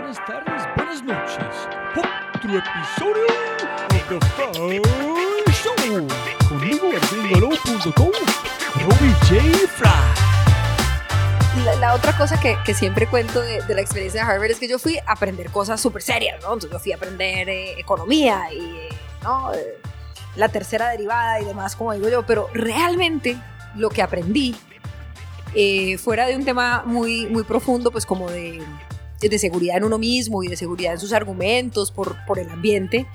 buenas tardes, buenas noches. Otro episodio de The Fry Show. Conmigo en gringolo.com, Robbie J. Fry. La, la otra cosa que, siempre cuento de, la experiencia de Harvard es que yo fui a aprender cosas súper serias, ¿no? Entonces yo fui a aprender eh, economía y, ¿no? Eh, la tercera derivada y demás, como digo yo, pero realmente lo que aprendí, eh, fuera de un tema muy, muy profundo, pues como de, de seguridad en uno mismo y de seguridad en sus argumentos por, por el ambiente,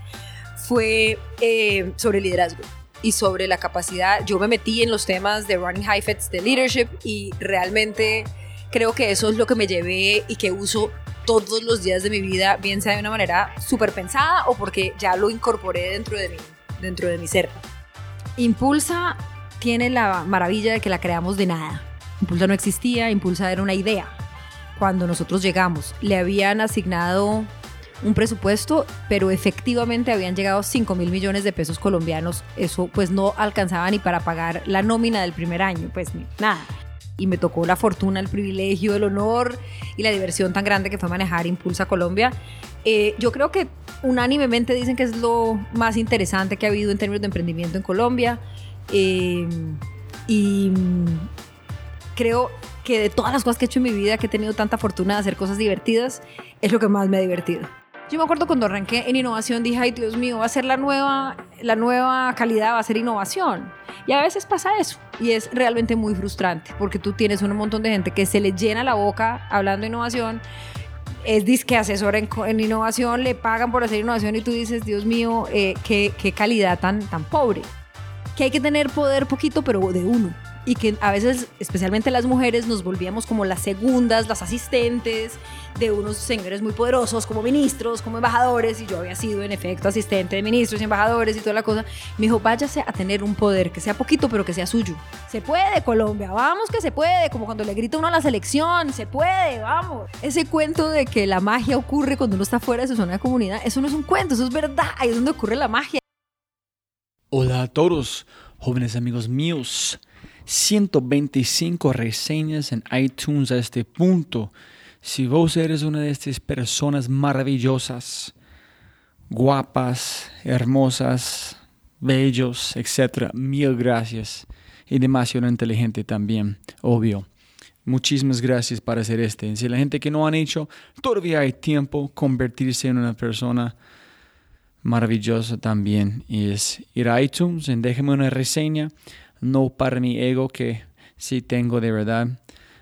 fue eh, sobre liderazgo y sobre la capacidad. Yo me metí en los temas de running high fits de leadership y realmente creo que eso es lo que me llevé y que uso todos los días de mi vida, bien sea de una manera súper pensada o porque ya lo incorporé dentro de mí dentro de mi ser. Impulsa tiene la maravilla de que la creamos de nada. Impulsa no existía, Impulsa era una idea. Cuando nosotros llegamos, le habían asignado un presupuesto, pero efectivamente habían llegado 5 mil millones de pesos colombianos. Eso pues no alcanzaba ni para pagar la nómina del primer año, pues ni nada. Y me tocó la fortuna, el privilegio, el honor y la diversión tan grande que fue manejar Impulsa Colombia. Eh, yo creo que unánimemente dicen que es lo más interesante que ha habido en términos de emprendimiento en Colombia. Eh, y creo que de todas las cosas que he hecho en mi vida, que he tenido tanta fortuna de hacer cosas divertidas, es lo que más me ha divertido. Yo me acuerdo cuando arranqué en innovación, dije, ay Dios mío, va a ser la nueva, la nueva calidad, va a ser innovación. Y a veces pasa eso. Y es realmente muy frustrante, porque tú tienes un montón de gente que se le llena la boca hablando de innovación, es disque asesor en, en, innovación, le pagan por hacer innovación y tú dices, Dios mío, eh, qué, qué calidad tan, tan pobre. Que hay que tener poder poquito, pero de uno y que a veces, especialmente las mujeres, nos volvíamos como las segundas, las asistentes de unos señores muy poderosos como ministros, como embajadores, y yo había sido en efecto asistente de ministros y embajadores y toda la cosa. Me dijo, váyase a tener un poder, que sea poquito, pero que sea suyo. Se puede, Colombia, vamos que se puede, como cuando le grita uno a la selección, se puede, vamos. Ese cuento de que la magia ocurre cuando uno está fuera de su zona de comunidad, eso no es un cuento, eso es verdad, ahí es donde ocurre la magia. Hola a jóvenes amigos míos. 125 reseñas en iTunes a este punto. Si vos eres una de estas personas maravillosas, guapas, hermosas, bellos, etc., mil gracias. Y demasiado inteligente también, obvio. Muchísimas gracias por hacer este. Si la gente que no han hecho, todavía hay tiempo convertirse en una persona maravillosa también. Es ir a iTunes y déjeme una reseña no para mi ego que sí tengo de verdad,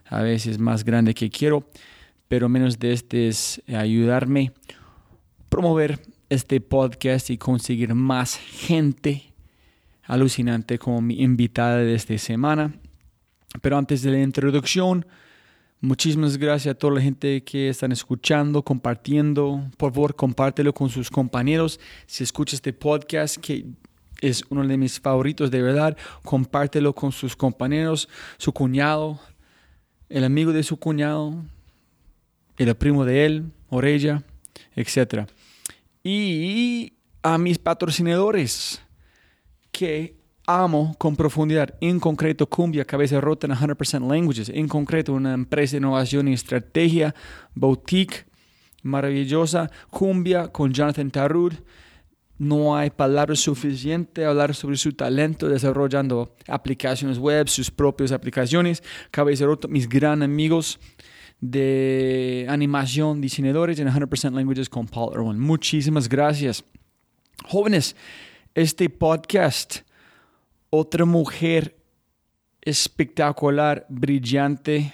a veces más grande que quiero, pero menos de este es ayudarme promover este podcast y conseguir más gente alucinante como mi invitada de esta semana. Pero antes de la introducción, muchísimas gracias a toda la gente que están escuchando, compartiendo. Por favor, compártelo con sus compañeros. Si escuchas este podcast, que es uno de mis favoritos de verdad. Compártelo con sus compañeros, su cuñado, el amigo de su cuñado, el primo de él, Orella, etc. Y a mis patrocinadores que amo con profundidad, en concreto Cumbia, Cabeza Rota en 100% Languages, en concreto una empresa de innovación y estrategia, boutique maravillosa, Cumbia con Jonathan Tarud, no hay palabras suficientes hablar sobre su talento desarrollando aplicaciones web, sus propias aplicaciones. Cabeza Rota, mis gran amigos de animación, diseñadores en 100% Languages con Paul Irwin. Muchísimas gracias. Jóvenes, este podcast, otra mujer espectacular, brillante,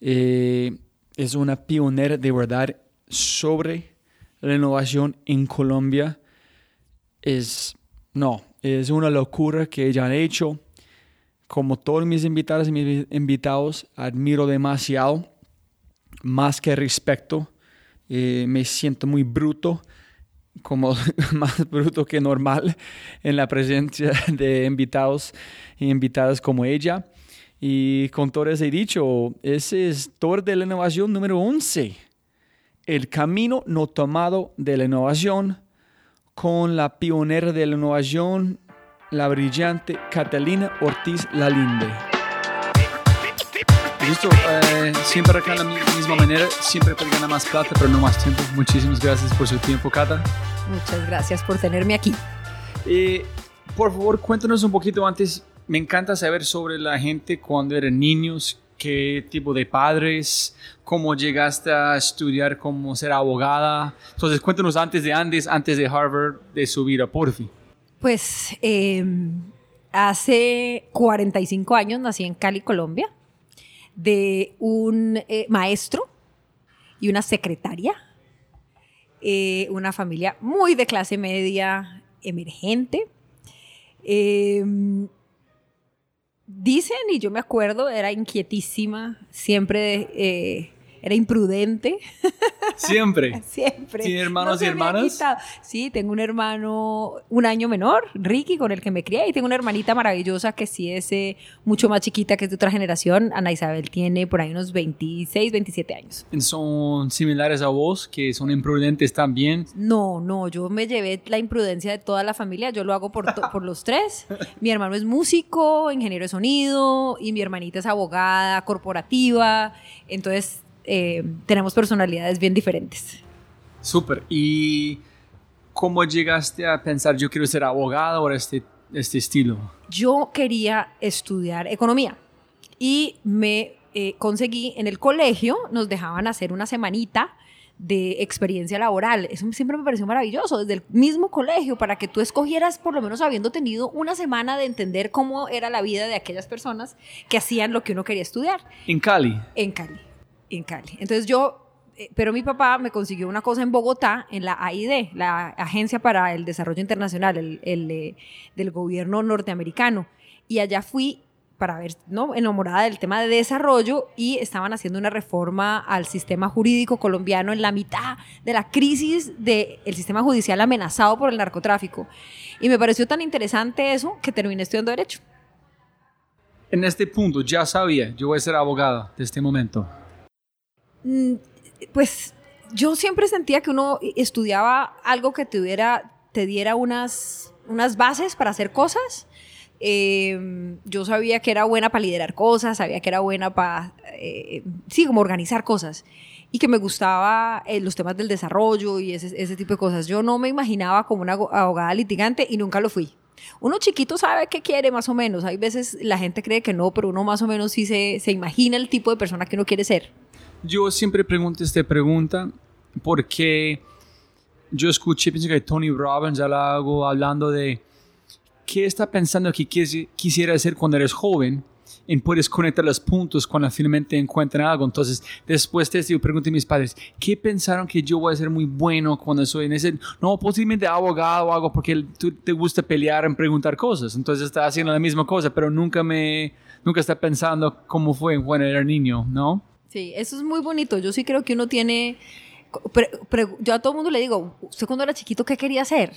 eh, es una pionera de verdad sobre la innovación en Colombia es, no, es una locura que ella ha hecho. Como todos mis invitados y mis invitados, admiro demasiado, más que respeto. Eh, me siento muy bruto, como más bruto que normal en la presencia de invitados y invitadas como ella. Y con todo ese dicho, ese es todo de la innovación número 11. El camino no tomado de la innovación con la pionera de la innovación, la brillante Catalina Ortiz Lalinde. Listo, eh, siempre acá de la misma manera, siempre puede ganar más plata, pero no más tiempo. Muchísimas gracias por su tiempo, Cata. Muchas gracias por tenerme aquí. Eh, por favor, cuéntanos un poquito antes. Me encanta saber sobre la gente cuando eran niños, qué tipo de padres, cómo llegaste a estudiar cómo ser abogada. Entonces, cuéntanos antes de Andes, antes de Harvard, de su vida, por fin. Pues em, hace 45 años nací en Cali, Colombia, de un eh, maestro y una secretaria, eh, una familia muy de clase media emergente. Dicen, y yo me acuerdo, era inquietísima, siempre eh, era imprudente. Siempre. Siempre. ¿Tiene hermanos y hermanas? Sí, tengo un hermano un año menor, Ricky, con el que me crié, y tengo una hermanita maravillosa que sí es eh, mucho más chiquita, que es de otra generación. Ana Isabel tiene por ahí unos 26, 27 años. ¿Son similares a vos, que son imprudentes también? No, no, yo me llevé la imprudencia de toda la familia, yo lo hago por, por los tres. Mi hermano es músico, ingeniero de sonido, y mi hermanita es abogada corporativa. Entonces, eh, tenemos personalidades bien diferentes. Súper. ¿Y cómo llegaste a pensar, yo quiero ser abogado o este, este estilo? Yo quería estudiar economía y me eh, conseguí en el colegio, nos dejaban hacer una semanita de experiencia laboral. Eso siempre me pareció maravilloso, desde el mismo colegio, para que tú escogieras, por lo menos habiendo tenido una semana de entender cómo era la vida de aquellas personas que hacían lo que uno quería estudiar. ¿En Cali? En Cali en Cali. Entonces yo, eh, pero mi papá me consiguió una cosa en Bogotá, en la AID, la Agencia para el Desarrollo Internacional el, eh, del gobierno norteamericano. Y allá fui para ver, ¿no? enamorada del tema de desarrollo y estaban haciendo una reforma al sistema jurídico colombiano en la mitad de la crisis del sistema judicial amenazado por el narcotráfico. Y me pareció tan interesante eso que terminé estudiando Derecho. En este punto ya sabía, yo voy a ser abogada de este momento. Mm, pues yo siempre sentía que uno estudiaba algo que te diera unas, unas bases para hacer cosas. Em, yo sabía que era buena para liderar cosas, sabía que era buena para, eh, sí, como organizar cosas. Y que me gustaba eh, los temas del desarrollo y ese, ese, tipo de cosas. Yo no me imaginaba como una abogada litigante y nunca lo fui. Uno chiquito sabe qué quiere más o menos. Hay veces la gente cree que no, pero uno más o menos sí se, se imagina el tipo de persona que uno quiere ser. Yo siempre pregunto esta pregunta porque yo escuché, pienso que Tony Robbins hago hablando de qué está pensando que quisiera hacer cuando eres joven y puedes conectar los puntos cuando finalmente encuentran algo. Entonces, después de esto, yo pregunté a mis padres, ¿qué pensaron que yo voy a ser muy bueno cuando soy en ese? No, posiblemente abogado o algo porque tú te gusta pelear en preguntar cosas. Entonces, está haciendo la misma cosa, pero nunca me, nunca está pensando cómo fue cuando era niño, ¿no? Sí, eso es muy bonito. Yo sí creo que uno tiene... yo a todo el mundo le digo, ¿usted cuando era chiquito qué quería hacer?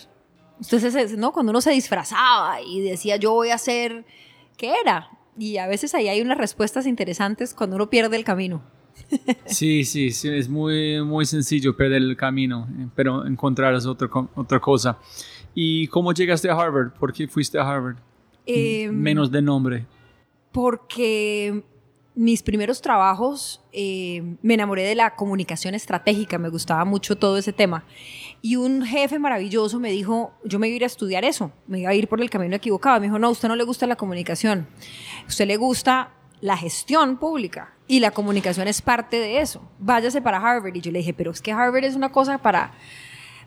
Usted ¿no? Cuando uno se disfrazaba y decía, yo voy a hacer, ¿qué era? Y a veces ahí hay unas respuestas interesantes cuando uno pierde el camino. Sí, sí, sí, es muy, muy sencillo perder el camino, pero encontrar es otra, otra cosa. ¿Y cómo llegaste a Harvard? ¿Por qué fuiste a Harvard? Em, Menos de nombre. Porque mis primeros trabajos eh, me enamoré de la comunicación estratégica, me gustaba mucho todo ese tema. Y un jefe maravilloso me dijo, yo me iba a ir a estudiar eso, me iba a ir por el camino equivocado. Me dijo, no, a usted no le gusta la comunicación, a usted le gusta la gestión pública y la comunicación es parte de eso. Váyase para Harvard. Y yo le dije, pero es que Harvard es una cosa para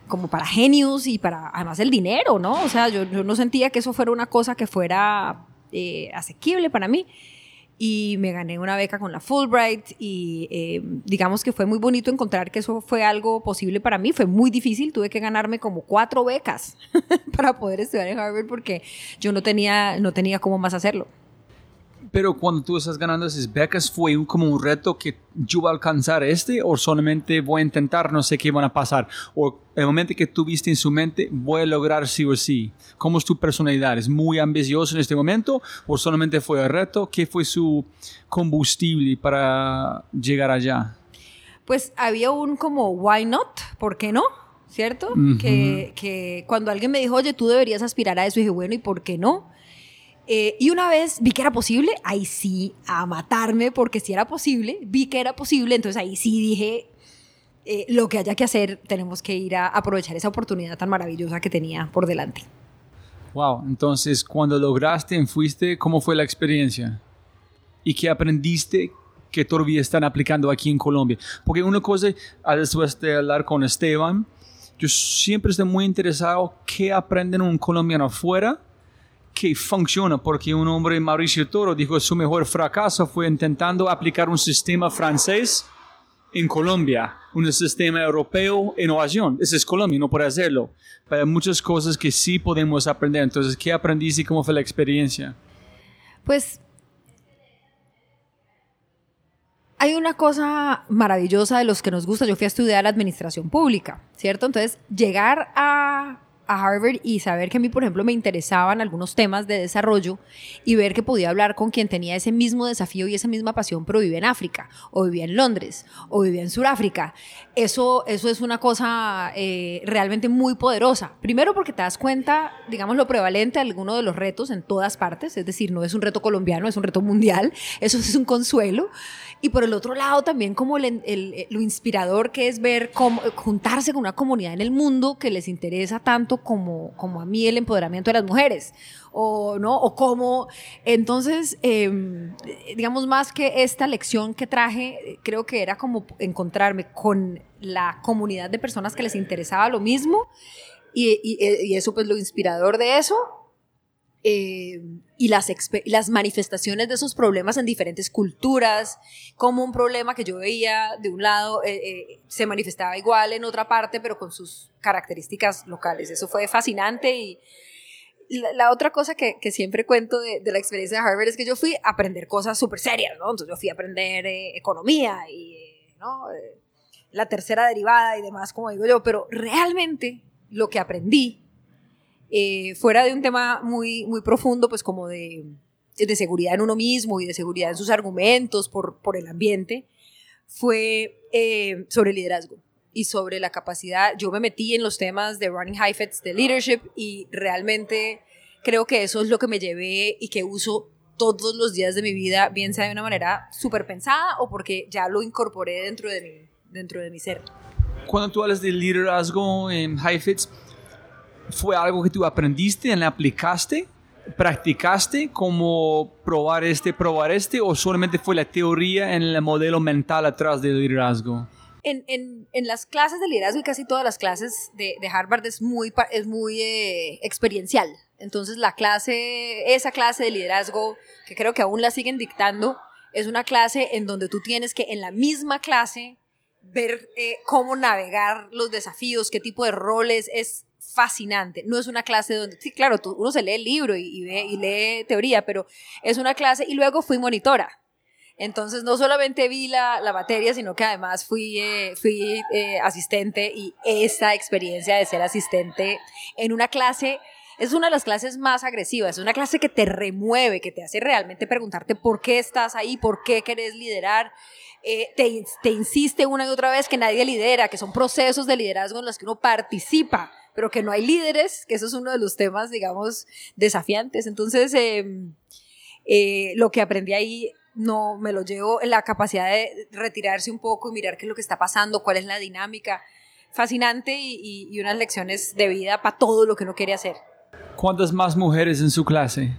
como para genios y para además el dinero, ¿no? O sea, yo, no sentía que eso fuera una cosa que fuera eh, asequible para mí y me gané una beca con la Fulbright y eh, digamos que fue muy bonito encontrar que eso fue algo posible para mí. Fue muy difícil, tuve que ganarme como cuatro becas para poder estudiar en Harvard porque yo no tenía, no tenía cómo más hacerlo. Pero cuando tú estás ganando esas becas, ¿fue un, como un reto que yo voy a alcanzar este o solamente voy a intentar, no sé qué van a pasar? O el momento que tuviste en su mente, voy a lograr sí o sí. ¿Cómo es tu personalidad? ¿Es muy ambicioso en este momento o solamente fue el reto? ¿Qué fue su combustible para llegar allá? Pues había un como, why not? ¿Por qué no? ¿Cierto? que, que cuando alguien me dijo, oye, tú deberías aspirar a eso, dije, bueno, ¿y por qué no? Eh, y una vez vi que era posible, ahí sí, a matarme, porque si era posible, vi que era posible, entonces ahí sí dije, eh, lo que haya que hacer, tenemos que ir a aprovechar esa oportunidad tan maravillosa que tenía por delante. Wow, entonces cuando lograste, fuiste, ¿cómo fue la experiencia? ¿Y qué aprendiste que todavía están aplicando aquí en Colombia? Porque una cosa, después de hablar con Esteban, yo siempre estoy muy interesado qué aprenden un colombiano afuera que funciona, porque un hombre, Mauricio Toro, dijo su mejor fracaso fue intentando aplicar un sistema francés en Colombia, un sistema europeo innovación. Ese es Colombia, no puede hacerlo. Pero hay muchas cosas que sí podemos aprender. Entonces, ¿qué aprendiste y cómo fue la experiencia? Pues hay una cosa maravillosa de los que nos gusta. Yo fui a estudiar administración pública, ¿cierto? Entonces, llegar a a Harvard y saber que a mí, por ejemplo, me interesaban algunos temas de desarrollo y ver que podía hablar con quien tenía ese mismo desafío y esa misma pasión, pero vivía en África, o vivía en Londres, o vivía en Sudáfrica. Eso, eso es una cosa eh, realmente muy poderosa. Primero porque te das cuenta, digamos, lo prevalente de alguno de los retos en todas partes, es decir, no es un reto colombiano, es un reto mundial, eso es un consuelo. Y por el otro lado también como el, lo inspirador que es ver cómo, juntarse con una comunidad en el mundo que les interesa tanto como, como a mí el empoderamiento de las mujeres. O, ¿no? o cómo, entonces, em, digamos, más que esta lección que traje, creo que era como encontrarme con la comunidad de personas que les interesaba lo mismo y, y, y eso, pues lo inspirador de eso eh, y las, las manifestaciones de esos problemas en diferentes culturas, como un problema que yo veía de un lado eh, eh, se manifestaba igual en otra parte, pero con sus características locales. Eso fue fascinante y la, otra cosa que, que siempre cuento de, de, la experiencia de Harvard es que yo fui a aprender cosas súper serias, ¿no? Entonces yo fui a aprender economía y, ¿no? la tercera derivada y demás, como digo yo, pero realmente lo que aprendí eh, fuera de un tema muy, muy profundo, pues como de, de, seguridad en uno mismo y de seguridad en sus argumentos por, por el ambiente, fue eh, sobre liderazgo y sobre la capacidad. Yo me metí en los temas de running fits, de leadership y realmente creo que eso es lo que me llevé y que uso todos los días de mi vida, bien sea de una manera súper pensada o porque ya lo incorporé dentro de mi, dentro de mi ser. Cuando tú hablas de liderazgo en fits, fue algo que tú aprendiste, en aplicaste, practicaste, como probar este, probar este, o solamente fue la teoría en el modelo mental atrás del liderazgo? En, en, en, las clases de liderazgo y casi todas las clases de, de Harvard es muy, es muy eh, experiencial. Entonces la clase, esa clase de liderazgo, que creo que aún la siguen dictando, es una clase en donde tú tienes que en la misma clase ver eh, cómo navegar los desafíos, qué tipo de roles, es fascinante. No es una clase donde, sí, claro, tú, uno se lee el libro y, ve, y lee teoría, pero es una clase y luego fui monitora. Entonces no solamente vi la, la materia, sino que además fui, eh, fui eh, asistente y esa experiencia de ser asistente en una clase es una de las clases más agresivas, es una clase que te remueve, que te hace realmente preguntarte por qué estás ahí, por qué querés liderar. Eh, te, te insiste una y otra vez que nadie lidera, que son procesos de liderazgo en los que uno participa pero que no hay líderes, que eso es uno de los temas, digamos, desafiantes. Entonces, em, eh, lo que aprendí ahí no me lo llevo en la capacidad de retirarse un poco y mirar qué es lo que está pasando, cuál es la dinámica. Fascinante y, unas lecciones de vida para todo lo que uno quiere hacer. ¿Cuántas más mujeres en su clase?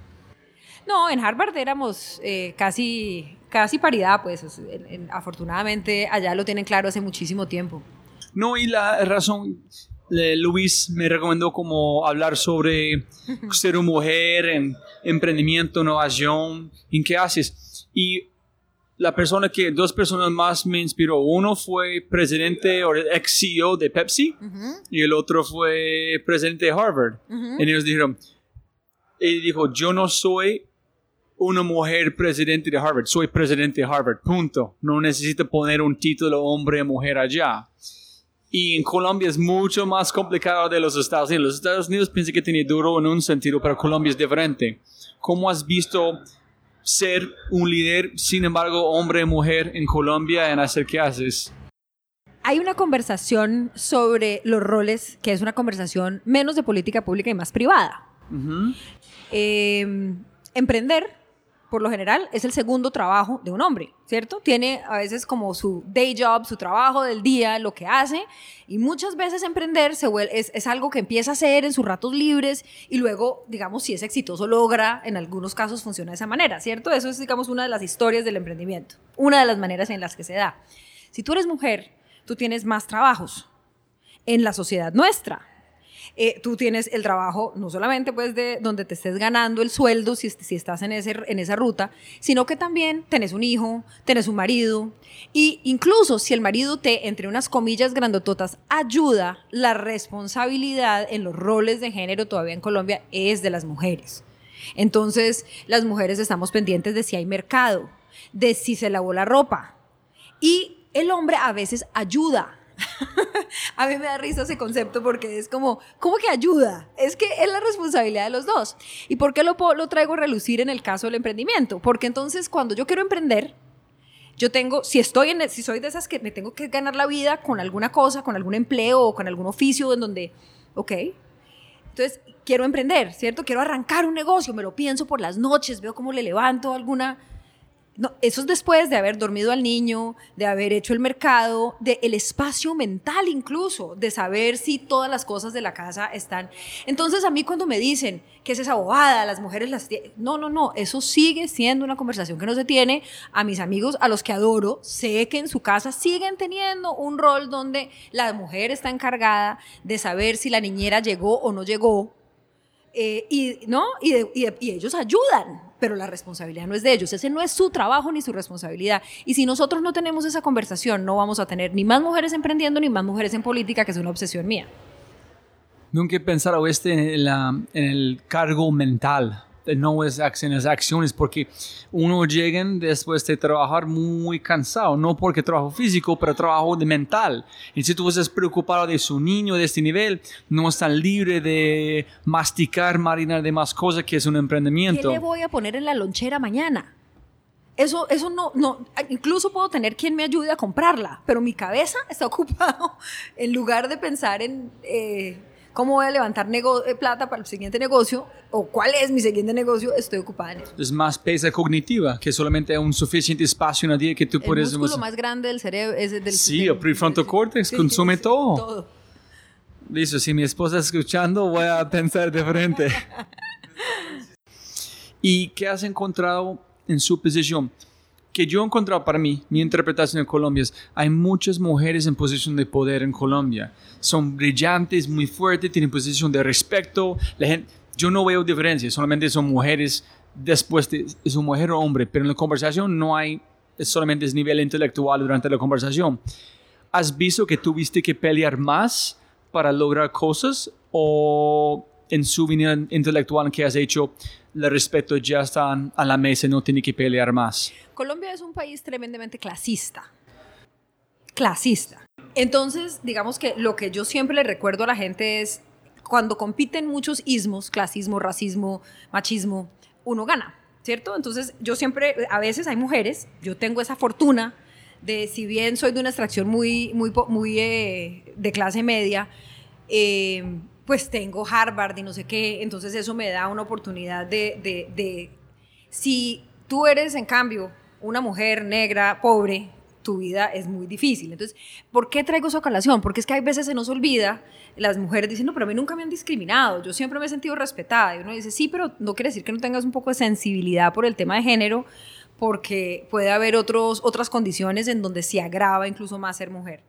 No, en Harvard éramos eh, casi, casi paridad, pues afortunadamente allá lo tienen claro hace muchísimo tiempo. No, y la razón, Luis me recomendó como hablar sobre ser una mujer en emprendimiento, innovación, en qué haces. Y la persona que, dos personas más me inspiró. Uno fue presidente o ex CEO de Pepsi y el otro fue presidente de Harvard. Y ellos dijeron, él dijo, yo no soy una mujer presidente de Harvard, soy presidente de Harvard, punto. No necesito poner un título hombre o mujer allá. Y en Colombia es mucho más complicado de los Estados Unidos. Los Estados Unidos piensan que tiene duro en un sentido, pero Colombia es diferente. ¿Cómo has visto ser un líder, sin embargo, hombre y mujer en Colombia en hacer qué haces? Hay una conversación sobre los roles que es una conversación menos de política pública y más privada. Em, emprender, por lo general, es el segundo trabajo de un hombre, ¿cierto? Tiene a veces como su day job, su trabajo del día, lo que hace, y muchas veces emprender es, es, algo que empieza a hacer en sus ratos libres y luego, digamos, si es exitoso, logra, en algunos casos funciona de esa manera, ¿cierto? Eso es, digamos, una de las historias del emprendimiento, una de las maneras en las que se da. Si tú eres mujer, tú tienes más trabajos en la sociedad nuestra, eh, tú tienes el trabajo no solamente pues de donde te estés ganando el sueldo si, si estás en, ese, en esa ruta, sino que también tenés un hijo, tenés un marido y incluso si el marido te, entre unas comillas grandototas, ayuda, la responsabilidad en los roles de género todavía en Colombia es de las mujeres. Entonces, las mujeres estamos pendientes de si hay mercado, de si se lavó la ropa. Y el hombre a veces ayuda a mí me da risa ese concepto porque es como, ¿cómo que ayuda? Es que es la responsabilidad de los dos. ¿Y por qué lo, lo traigo a relucir en el caso del emprendimiento? Porque entonces cuando yo quiero emprender, yo tengo, si estoy en, si soy de esas que me tengo que ganar la vida con alguna cosa, con algún empleo o con algún oficio en donde, ok, entonces quiero emprender, ¿cierto? Quiero arrancar un negocio, me lo pienso por las noches, veo cómo le levanto alguna no, eso es después de haber dormido al niño, de haber hecho el mercado, de el espacio mental incluso, de saber si todas las cosas de la casa están. Entonces a mí cuando me dicen que es esa las mujeres las no, no, no, eso sigue siendo una conversación que no se tiene. A mis amigos, a los que adoro, sé que en su casa siguen teniendo un rol donde la mujer está encargada de saber si la niñera llegó o no llegó, eh, y, ¿no? Y, y, ellos ayudan, pero la responsabilidad no es de ellos. Ese no es su trabajo ni su responsabilidad. Y si nosotros no tenemos esa conversación, no vamos a tener ni más mujeres emprendiendo ni más mujeres en política, que es una obsesión mía. Nunca he pensado este en, en el cargo mental no es acciones, acciones, porque uno llega después de trabajar muy cansado, no porque trabajo físico, pero trabajo de mental. Y si tú estás preocupado de su niño de este nivel, no está libre de masticar, marinar de más cosas que es un emprendimiento. ¿Qué le voy a poner en la lonchera mañana? Eso, eso no, no, incluso puedo tener quien me ayude a comprarla, pero mi cabeza está ocupado en lugar de pensar en... Eh, cómo voy a levantar eh, plata para el siguiente negocio o cuál es mi siguiente negocio, estoy ocupada en eso. Es más pesa cognitiva que solamente un suficiente espacio en el día que tú puedes... El músculo más grande del cerebro es el del... Sí, el prefrontal cortex consume todo. todo. Listo, si mi esposa está escuchando, voy a pensar diferente. ¿Y qué has encontrado en su posición? Que yo he encontrado para mí, mi interpretación en Colombia es, hay muchas mujeres en posición de poder en Colombia. Son brillantes, muy fuertes, tienen posición de respeto. La gente, yo no veo diferencia, solamente son mujeres después de, es un mujer o hombre, pero en la conversación no hay, es solamente es nivel intelectual durante la conversación. ¿Has visto que tuviste que pelear más para lograr cosas o en su vida intelectual que has hecho, el respeto ya está a la mesa, no tiene que pelear más? Colombia es un país tremendamente clasista. Clasista. Entonces, digamos que lo que yo siempre le recuerdo a la gente es, cuando compiten muchos ismos, clasismo, racismo, machismo, uno gana, ¿cierto? Entonces, yo siempre, a veces hay mujeres, yo tengo esa fortuna de, si bien soy de una extracción muy, muy, muy eh, de clase media, eh, pues tengo Harvard y no sé qué, entonces eso me da una oportunidad de, de, de si tú eres, en cambio, una mujer negra, pobre, tu vida es muy difícil. Entonces, ¿por qué traigo esa ocasión? Porque es que hay veces se nos olvida, las mujeres dicen, no, pero a mí nunca me han discriminado, yo siempre me he sentido respetada. Y uno dice, sí, pero no quiere decir que no tengas un poco de sensibilidad por el tema de género, porque puede haber otros, otras condiciones en donde se agrava incluso más ser mujer.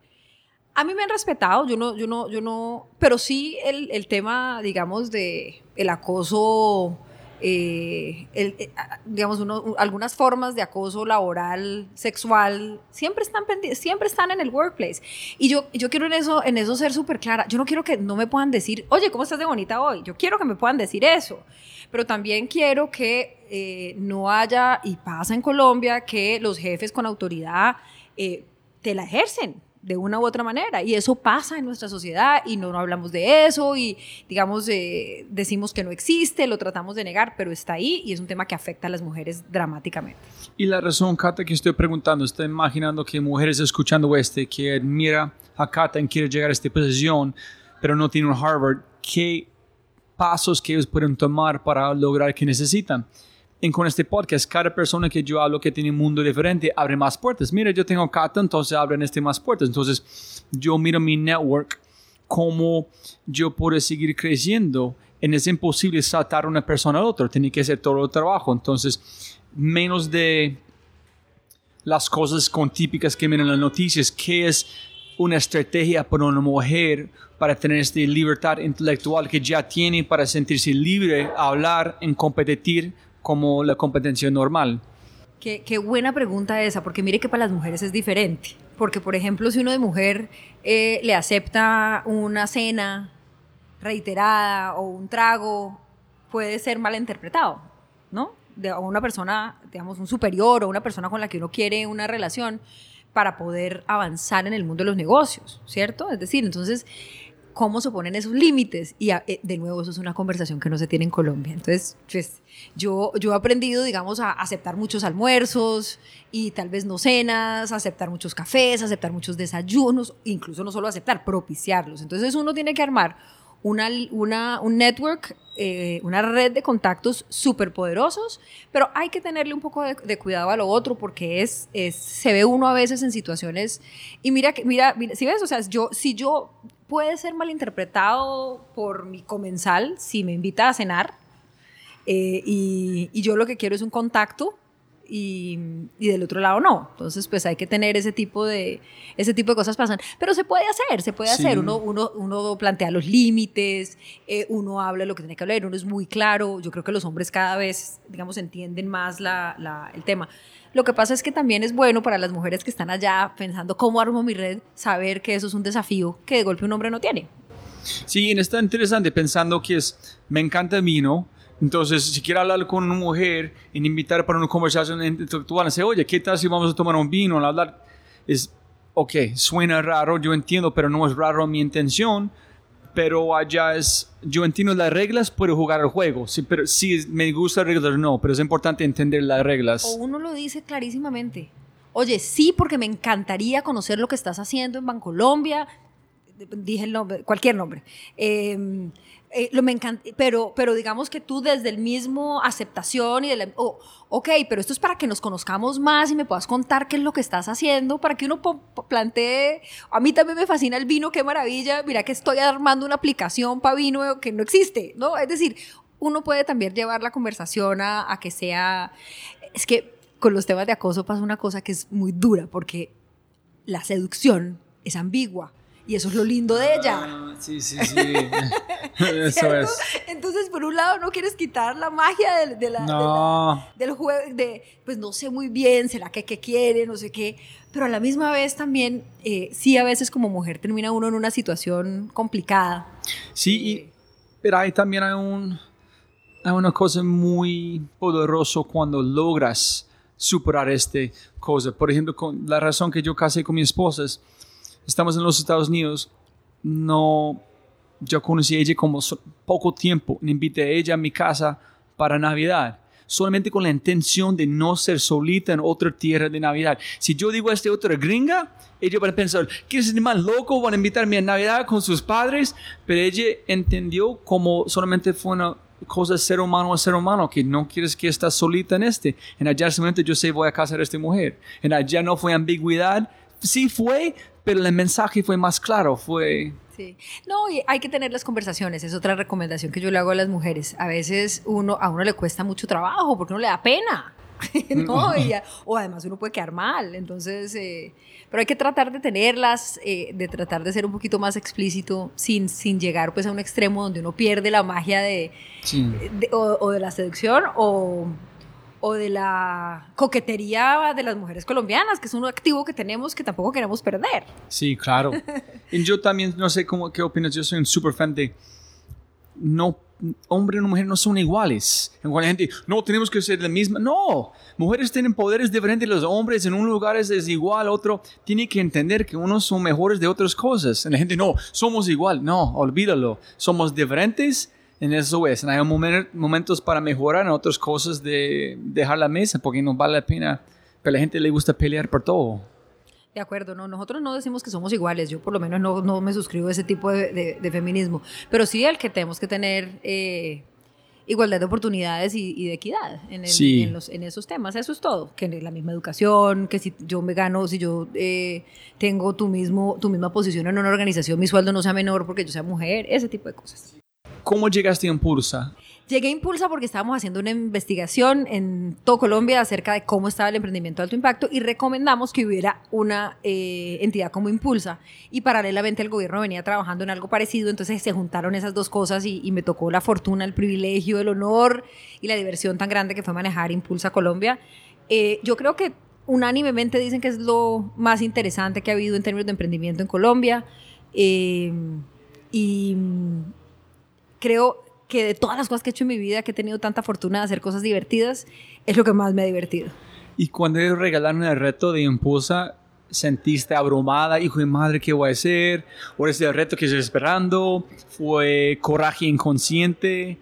A mí me han respetado, yo no, yo no, yo no, pero sí el, el tema, digamos, de el acoso eh, eh, digamos, algunas formas de acoso laboral, sexual, siempre están, siempre están en el workplace. Y yo, yo quiero en eso, en eso ser súper clara. Yo no quiero que no me puedan decir, oye, ¿cómo estás de bonita hoy? Yo quiero que me puedan decir eso. Pero también quiero que eh, no haya, y pasa en Colombia, que los jefes con autoridad te la ejercen de una u otra manera. Y eso pasa en nuestra sociedad y no, hablamos de eso y, digamos, eh, decimos que no existe, lo tratamos de negar, pero está ahí y es un tema que afecta a las mujeres dramáticamente. Y la razón, Kata, que estoy preguntando, estoy imaginando que mujeres escuchando este, que admira a Kata y quiere llegar a esta posición, pero no tiene un Harvard, ¿qué pasos que ellos pueden tomar para lograr que necesitan? En con este podcast, cada persona que yo hablo que tiene un mundo diferente abre más puertas. Mira, yo tengo Cata, entonces abren este más puertas. Entonces, yo miro mi network, cómo yo puedo seguir creciendo. Y es imposible saltar una persona a otra, tiene que hacer todo el trabajo. Entonces, menos de las cosas con típicas que miran las noticias, qué es una estrategia para una mujer para tener esta libertad intelectual que ya tiene para sentirse libre hablar en competir como la competencia normal? Qué, qué, buena pregunta esa, porque mire que para las mujeres es diferente. Porque, por ejemplo, si uno de mujer eh, le acepta una cena reiterada o un trago, puede ser mal interpretado, ¿no? De una persona, digamos, un superior o una persona con la que uno quiere una relación para poder avanzar en el mundo de los negocios, ¿cierto? Es decir, entonces cómo se ponen esos límites. Y eh, de nuevo, eso es una conversación que no se tiene en Colombia. Entonces, pues, yo, yo he aprendido, digamos, a aceptar muchos almuerzos y tal vez no cenas, aceptar muchos cafés, aceptar muchos desayunos, incluso no solo aceptar, propiciarlos. Entonces, uno tiene que armar una, una, un network, eh, una red de contactos súper poderosos, pero hay que tenerle un poco de, cuidado a lo otro porque es, es, se ve uno a veces en situaciones y mira, mira, mira si ves, o sea, yo, si yo puede ser malinterpretado por mi comensal si me invita a cenar. Eh, y, y, yo lo que quiero es un contacto y, y, del otro lado no. Entonces, pues hay que tener ese tipo de, ese tipo de cosas pasan. Pero se puede hacer, se puede hacer. Uno, uno, uno plantea los límites, eh, uno habla lo que tiene que hablar, uno es muy claro. Yo creo que los hombres cada vez, digamos, entienden más la, la, el tema. Lo que pasa es que también es bueno para las mujeres que están allá pensando cómo armo mi red, saber que eso es un desafío que de golpe un hombre no tiene. Sí, está interesante pensando que es, me encanta vino, entonces si quiero hablar con una mujer y invitar para una conversación intelectual, dice, oye, ¿qué tal si vamos a tomar un vino? Hablar, es, ok, suena raro, yo entiendo, pero no es raro mi intención, pero allá es, yo entiendo las reglas, puedo jugar el juego, sí, pero si me gusta las reglas, no, pero es importante entender las reglas. O uno lo dice clarísimamente. Oye, sí, porque me encantaría conocer lo que estás haciendo en Bancolombia, dije el nombre, cualquier nombre. Eh, eh, lo me encanta, pero, pero digamos que tú desde el mismo aceptación y de la, oh, ok, pero esto es para que nos conozcamos más y me puedas contar qué es lo que estás haciendo, para que uno plantee, a mí también me fascina el vino, qué maravilla, mira que estoy armando una aplicación para vino que no existe, ¿no? Es decir, uno puede también llevar la conversación a, a que sea, es que con los temas de acoso pasa una cosa que es muy dura, porque la seducción es ambigua. Y eso es lo lindo de ella. Ah, sí, sí, sí. eso es. Entonces, por un lado, no quieres quitar la magia de, la, del juego, de, pues no sé muy bien, será que qué quiere, no sé qué. Pero a la misma vez también, eh, sí, a veces como mujer termina uno en una situación complicada. Sí, pero ahí también hay, un, hay una cosa muy poderosa cuando logras superar esta cosa. Por ejemplo, con la razón que yo casé con mi esposa es estamos en los Estados Unidos, no, yo conocí a ella como poco tiempo, le invité a ella a mi casa para Navidad, solamente con la intención de no ser solita en otra tierra de Navidad. Si yo digo a esta otra gringa, ella va a pensar, ¿qué es más loco? Van a invitarme a Navidad con sus padres, pero ella entendió como solamente fue una cosa ser humano a ser humano, que no quieres que estés solita en este. En allá simplemente yo sé voy a casar a esta mujer. En allá no fue ambigüedad, sí fue, pero el mensaje fue más claro, fue... Sí. No, y hay que tener las conversaciones, es otra recomendación que yo le hago a las mujeres. A veces uno, a uno le cuesta mucho trabajo porque uno le da pena. ¿no? o además uno puede quedar mal, entonces, eh, pero hay que tratar de tenerlas, eh, de tratar de ser un poquito más explícito sin, sin llegar pues a un extremo donde uno pierde la magia de, o, de la seducción o, o de la coquetería de las mujeres colombianas, que es un activo que tenemos que tampoco queremos perder. Sí, claro. y yo también, no sé cómo, qué opinas, yo soy un super fan de no hombre y mujer no son iguales. En cual la gente, no, tenemos que ser la misma. No, mujeres tienen poderes diferentes de los hombres. En un lugar es, es, igual, otro tiene que entender que unos son mejores de otras cosas. En la gente, no, somos igual. No, olvídalo. Somos diferentes en eso es. Hay momentos para mejorar, en otras cosas de dejar la mesa porque no vale la pena. Pero a la gente le gusta pelear por todo. De acuerdo, no, nosotros no decimos que somos iguales, yo por lo menos no, no me suscribo a ese tipo de, de, feminismo, pero sí el que tenemos que tener, eh, igualdad de oportunidades y, de equidad en, en, los, en, esos temas. Eso es todo. Que la misma educación, que si yo me gano, si yo eh, tengo tu, mismo, tu misma posición en una organización, mi sueldo no sea menor porque yo sea mujer, ese tipo de cosas. ¿Cómo llegaste a Impulsa? Llegué a Impulsa porque estábamos haciendo una investigación en todo Colombia acerca de cómo estaba el emprendimiento de alto impacto y recomendamos que hubiera una eh, entidad como Impulsa. Y paralelamente el gobierno venía trabajando en algo parecido, entonces se juntaron esas dos cosas y, me tocó la fortuna, el privilegio, el honor y la diversión tan grande que fue manejar Impulsa Colombia. Eh, yo creo que unánimemente dicen que es lo más interesante que ha habido en términos de emprendimiento en Colombia. Eh, y creo que de todas las cosas que he hecho en mi vida, que he tenido tanta fortuna de hacer cosas divertidas, es lo que más me ha divertido. Y cuando ellos regalaron el reto de Impulsa, ¿sentiste abrumada? Hijo de madre, ¿qué voy a hacer? ¿O es el reto que estoy esperando? ¿Fue coraje inconsciente?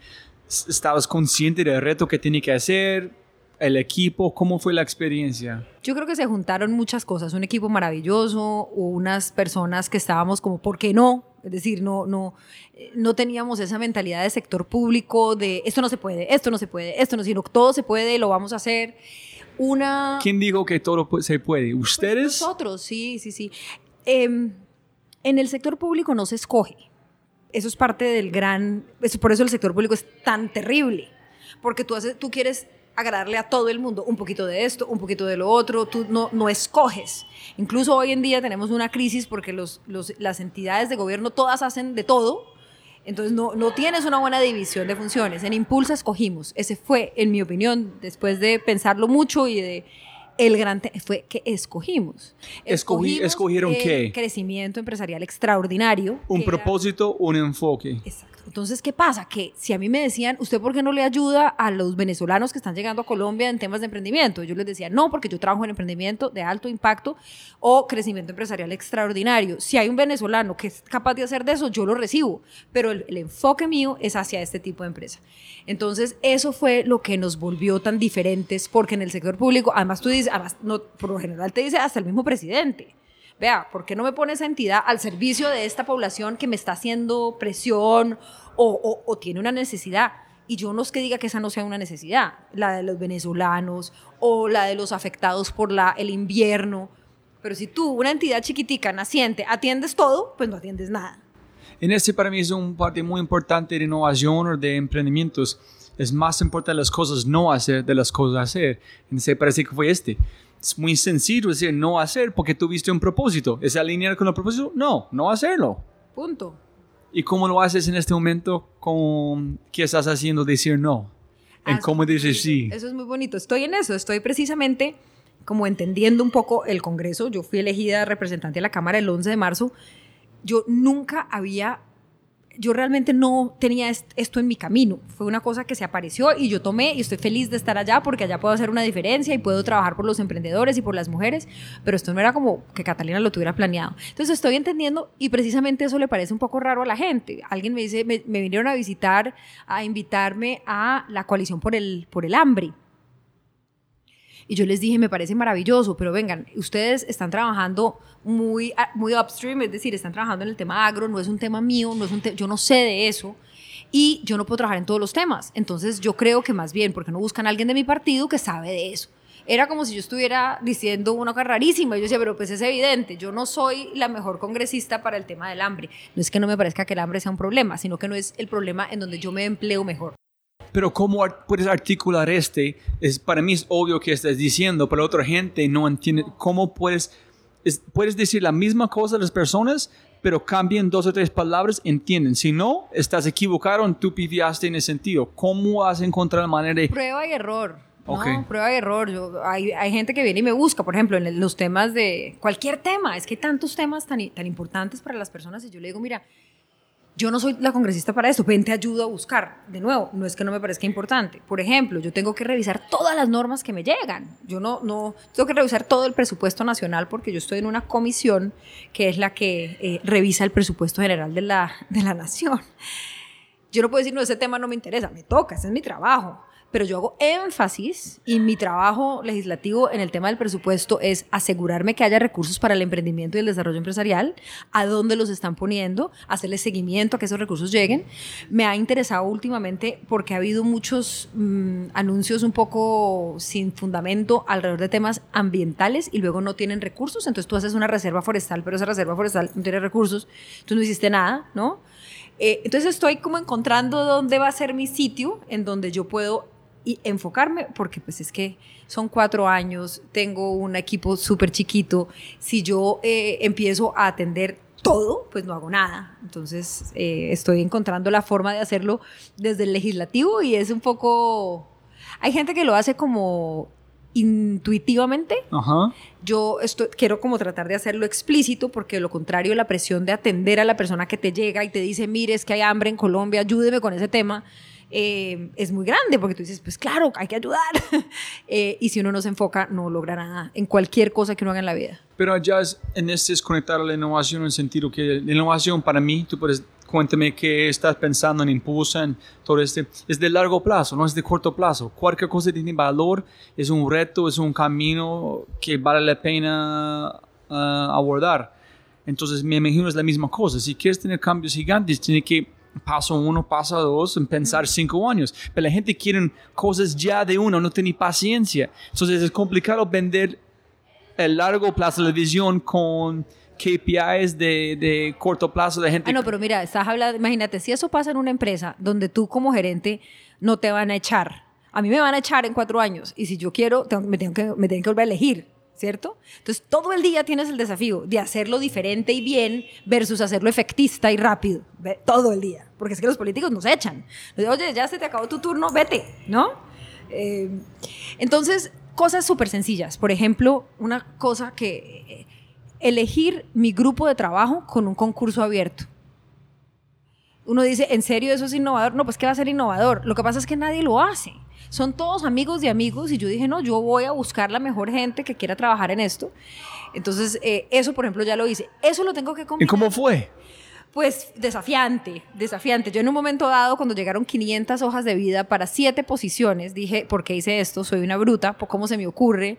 ¿Estabas consciente del reto que tenía que hacer? ¿El equipo? ¿Cómo fue la experiencia? Yo creo que se juntaron muchas cosas. Un equipo maravilloso, unas personas que estábamos como, ¿por qué no? Es decir, no, no, no teníamos esa mentalidad de sector público de esto no se puede, esto no se puede, esto no, sino todo se puede, lo vamos a hacer. Una... ¿Quién dijo que todo se puede? Pues ¿Ustedes? nosotros, sí, sí, sí. Em, en el sector público no se escoge. Eso es parte del gran... por eso el sector público es tan terrible. Porque tú, haces, tú quieres agradarle a todo el mundo un poquito de esto, un poquito de lo otro, tú no, no escoges. Incluso hoy en día tenemos una crisis porque los, los, las entidades de gobierno todas hacen de todo, entonces no, no tienes una buena división de funciones. En Impulsa escogimos, ese fue, en mi opinión, después de pensarlo mucho y de... El gran fue que escogimos. Escogí, ¿Escogieron qué? Crecimiento empresarial extraordinario. Un propósito, un enfoque. Exacto entonces, ¿qué pasa? Que si a mí me decían, ¿usted por qué no le ayuda a los venezolanos que están llegando a Colombia en temas de emprendimiento? Yo les decía, no, porque yo trabajo en emprendimiento de alto impacto o crecimiento empresarial extraordinario. Si hay un venezolano que es capaz de hacer de eso, yo lo recibo, pero el, enfoque mío es hacia este tipo de empresa. Entonces, eso fue lo que nos volvió tan diferentes, porque en el sector público, además tú dices, además, no, por lo general te dice hasta el mismo presidente vea, ¿por qué no me pone esa entidad al servicio de esta población que me está haciendo presión o, tiene una necesidad? Y yo no es que diga que esa no sea una necesidad, la de los venezolanos o la de los afectados por la, el invierno. Pero si tú, una entidad chiquitica, naciente, atiendes todo, pues no atiendes nada. En este para mí es un parte muy importante de innovación o de emprendimientos. Es más importante las cosas no hacer de las cosas hacer. En ese parece que fue este es muy sencillo decir no hacer porque tuviste un propósito. ¿Es alinear con el propósito? No, no hacerlo. Punto. ¿Y cómo lo haces en este momento con qué estás haciendo decir no? En cómo dices sí. Eso es muy bonito. Estoy en eso. Estoy precisamente como entendiendo un poco el Congreso. Yo fui elegida representante de la Cámara el 11 de marzo. Yo nunca había yo realmente no tenía esto en mi camino. Fue una cosa que se apareció y yo tomé y estoy feliz de estar allá porque allá puedo hacer una diferencia y puedo trabajar por los emprendedores y por las mujeres, pero esto no era como que Catalina lo tuviera planeado. Entonces estoy entendiendo y precisamente eso le parece un poco raro a la gente. Alguien me dice, me, vinieron a visitar, a invitarme a la coalición por el, por el hambre. Y yo les dije, me parece maravilloso, pero vengan, ustedes están trabajando muy, ah, muy upstream, es decir, están trabajando en el tema agro, no es un tema mío, no es un yo no sé de eso y yo no puedo trabajar en todos los temas. Entonces yo creo que más bien, porque no buscan a alguien de mi partido que sabe de eso. Era como si yo estuviera diciendo una cosa rarísima. Yo decía, pero pues es evidente, yo no soy la mejor congresista para el tema del hambre. No es que no me parezca que el hambre sea un problema, sino que no es el problema en donde yo me empleo mejor. Pero cómo puedes articular este, es, para mí es obvio que estás diciendo, pero otra gente no entiende cómo puedes, puedes decir la misma cosa a las personas, pero cambian dos o tres palabras, entienden. Si no, estás equivocado, tú pifiaste en ese sentido. ¿Cómo has encontrado la manera de...? Prueba y error. ¿no? Prueba y error. Yo, hay, hay, gente que viene y me busca, por ejemplo, en los temas de cualquier tema. Es que hay tantos temas tan, tan importantes para las personas y yo le digo, mira, yo no soy la congresista para eso, ven te ayudo a buscar. De nuevo, no es que no me parezca importante. Por ejemplo, yo tengo que revisar todas las normas que me llegan. Yo no, no tengo que revisar todo el presupuesto nacional porque yo estoy en una comisión que es la que eh, revisa el presupuesto general de la, de la nación. Yo no puedo decir, no, ese tema no me interesa, me toca, ese es mi trabajo pero yo hago énfasis y mi trabajo legislativo en el tema del presupuesto es asegurarme que haya recursos para el emprendimiento y el desarrollo empresarial, a dónde los están poniendo, hacerle seguimiento a que esos recursos lleguen. Me ha interesado últimamente porque ha habido muchos mm, anuncios un poco sin fundamento alrededor de temas ambientales y luego no tienen recursos, entonces tú haces una reserva forestal, pero esa reserva forestal no tiene recursos, tú no hiciste nada, ¿no? Eh, entonces estoy como encontrando dónde va a ser mi sitio en donde yo puedo enfocarme, porque pues es que son cuatro años, tengo un equipo súper chiquito, si yo eh, empiezo a atender todo, pues no hago nada. Entonces eh, estoy encontrando la forma de hacerlo desde el legislativo y es un poco... Hay gente que lo hace como intuitivamente. Yo esto, quiero como tratar de hacerlo explícito porque lo contrario, la presión de atender a la persona que te llega y te dice, mire, es que hay hambre en Colombia, ayúdeme con ese tema. Eh, es muy grande porque tú dices, pues claro, hay que ayudar. Eh, y si uno no se enfoca, no logra nada en cualquier cosa que uno haga en la vida. Pero allá en este es conectar la innovación en el sentido que la innovación para mí, tú puedes cuéntame qué estás pensando en impulso, en todo este, es de largo plazo, no es de corto plazo. Cualquier cosa tiene valor, es un reto, es un camino que vale la pena ah, abordar. Entonces, me imagino es la misma cosa. Si quieres tener cambios gigantes, tiene que paso uno, paso dos, en pensar cinco años. Pero la gente quiere cosas ya de uno, no tiene paciencia. Entonces, es complicado vender el largo plazo, la visión con KPIs de, de, corto plazo de gente. Ah, no, pero mira, estás hablando, imagínate, si eso pasa en una empresa donde tú como gerente no te van a echar, a mí me van a echar en cuatro años y si yo quiero, me, tengo que, me tengo que volver a elegir, ¿cierto? Entonces todo el día tienes el desafío de hacerlo diferente y bien versus hacerlo efectista y rápido, todo el día, porque es que los políticos nos echan. Oye, ya se te acabó tu turno, vete, ¿no? Eh, entonces, cosas súper sencillas. Por ejemplo, una cosa que elegir mi grupo de trabajo con un concurso abierto. Uno dice, ¿en serio eso es innovador? No, pues ¿qué va a ser innovador? Lo que pasa es que nadie lo hace. Son todos amigos de amigos y yo dije, no, yo voy a buscar la mejor gente que quiera trabajar en esto. Entonces, eh, eso, por ejemplo, ya lo hice. Eso lo tengo que combinar. ¿Y cómo fue? Pues desafiante, desafiante. Yo en un momento dado, cuando llegaron 500 hojas de vida para siete posiciones, dije, ¿por qué hice esto? Soy una bruta, ¿cómo se me ocurre?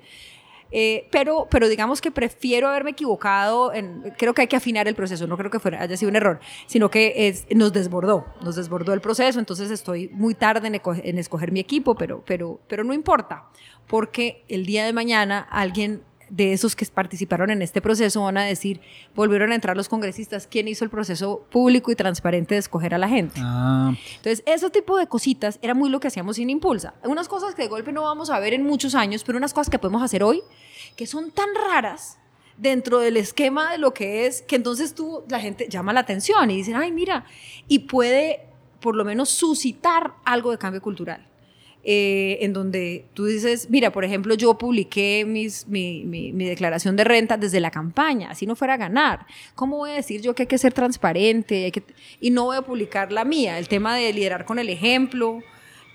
Eh, pero, pero digamos que prefiero haberme equivocado, en, creo que hay que afinar el proceso, no creo que fuera, haya sido un error, sino que nos desbordó, nos desbordó el proceso, entonces estoy muy tarde en, en escoger mi equipo, pero, pero, pero no importa, porque el día de mañana alguien de esos que participaron en este proceso van a decir, volvieron a entrar los congresistas, ¿quién hizo el proceso público y transparente de escoger a la gente? Ah. Entonces, ese tipo de cositas era muy lo que hacíamos sin Impulsa. Unas cosas que de golpe no vamos a ver en muchos años, pero unas cosas que podemos hacer hoy, que son tan raras dentro del esquema de lo que es, que entonces tú, la gente llama la atención y dicen, ay, mira, y puede por lo menos suscitar algo de cambio cultural. Eh, en donde tú dices, mira, por ejemplo, yo publiqué mis, mi, declaración de renta desde la campaña, si no fuera a ganar. ¿Cómo voy a decir yo que hay que ser transparente y no voy a publicar la mía? El tema de liderar con el ejemplo.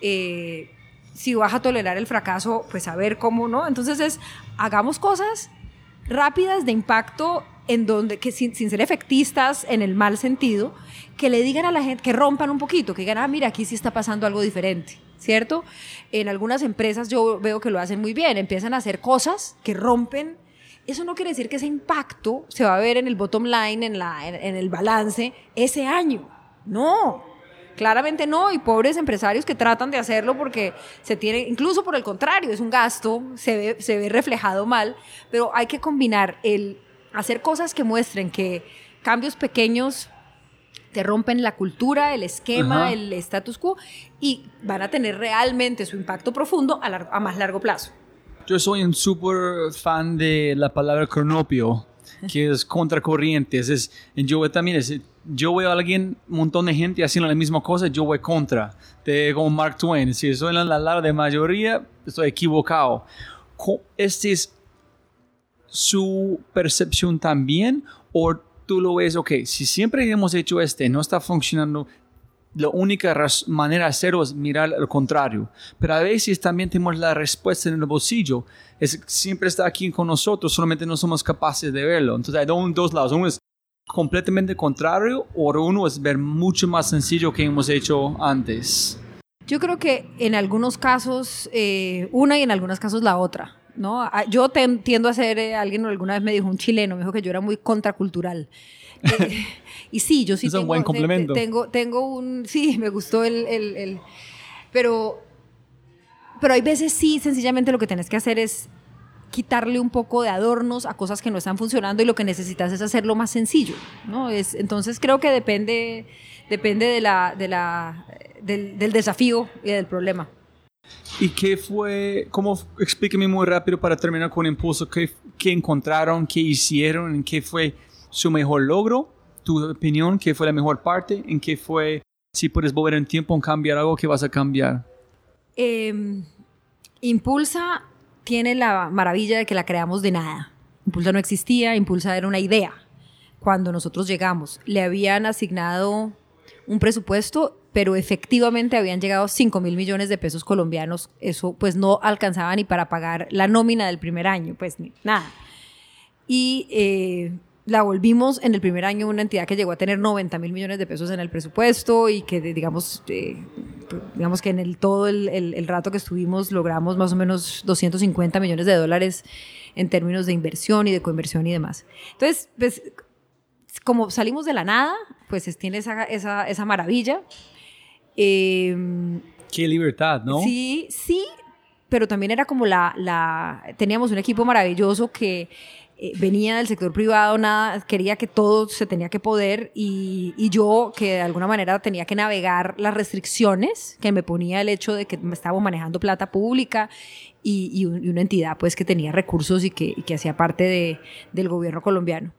Eh, si vas a tolerar el fracaso, pues a ver cómo no. Entonces es, hagamos cosas rápidas de impacto en donde, que sin, sin, ser efectistas en el mal sentido, que le digan a la gente, que rompan un poquito, que digan, ah, mira, aquí sí está pasando algo diferente. ¿Cierto? En algunas empresas yo veo que lo hacen muy bien, empiezan a hacer cosas que rompen. Eso no quiere decir que ese impacto se va a ver en el bottom line, en, la, en, el balance, ese año. No, Claramente no, y pobres empresarios que tratan de hacerlo porque se tiene, incluso por el contrario, es un gasto, se ve, se ve reflejado mal, pero hay que combinar el hacer cosas que muestren que cambios pequeños te rompen la cultura, el esquema, el status quo y van a tener realmente su impacto profundo a, a más largo plazo. Yo soy un súper fan de la palabra cronopio, que es contracorriente. Es, yo también es, yo veo a alguien, un montón de gente haciendo la misma cosa, yo voy contra. De, como Mark Twain, si soy en la larga de mayoría, estoy equivocado. ¿Este es su percepción también? ¿O tú lo ves, ok, si siempre hemos hecho este, no está funcionando, la única manera de hacerlo es mirar al contrario. Pero a veces también tenemos la respuesta en el bolsillo. Es, siempre está aquí con nosotros, solamente no somos capaces de verlo. Entonces hay dos lados. Uno es completamente contrario o uno es ver mucho más sencillo que hemos hecho antes. Yo creo que en algunos casos eh, una y en algunos casos la otra. ¿No? Ah, yo tiendo a ser, eh, alguien alguna vez me dijo, un chileno, me dijo que yo era muy contracultural. Eh, y sí, yo sí es tengo, un buen complemento. Tengo, tengo un, sí, me gustó el, el, el, pero, pero hay veces sí, sencillamente lo que tienes que hacer es quitarle un poco de adornos a cosas que no están funcionando y lo que necesitas es hacerlo más sencillo, ¿no? Es, entonces creo que depende, depende de la, de la, del, del desafío y del problema. ¿Y qué fue, cómo, explíqueme muy rápido para terminar con Impulso, qué, qué encontraron, qué hicieron, qué fue su mejor logro, tu opinión, qué fue la mejor parte, en qué fue, si puedes volver en tiempo, en cambiar algo, ¿qué vas a cambiar? Em, Impulsa tiene la maravilla de que la creamos de nada. Impulsa no existía, Impulsa era una idea. Cuando nosotros llegamos, le habían asignado un presupuesto, pero efectivamente habían llegado 5 mil millones de pesos colombianos. Eso pues no alcanzaba ni para pagar la nómina del primer año, pues nada. Y eh, la volvimos en el primer año una entidad que llegó a tener 90 mil millones de pesos en el presupuesto y que digamos, eh, digamos que en el, todo el, el, rato que estuvimos logramos más o menos 250 millones de dólares en términos de inversión y de coinversión y demás. Entonces, pues como salimos de la nada, pues tiene esa, esa, esa maravilla. Em, Qué libertad, ¿no? Sí, sí, pero también era como la, la teníamos un equipo maravilloso que eh, venía del sector privado, nada, quería que todo se tenía que poder y, y, yo que de alguna manera tenía que navegar las restricciones que me ponía el hecho de que me estaba manejando plata pública y, y, una entidad pues que tenía recursos y que, que hacía parte de, del gobierno colombiano.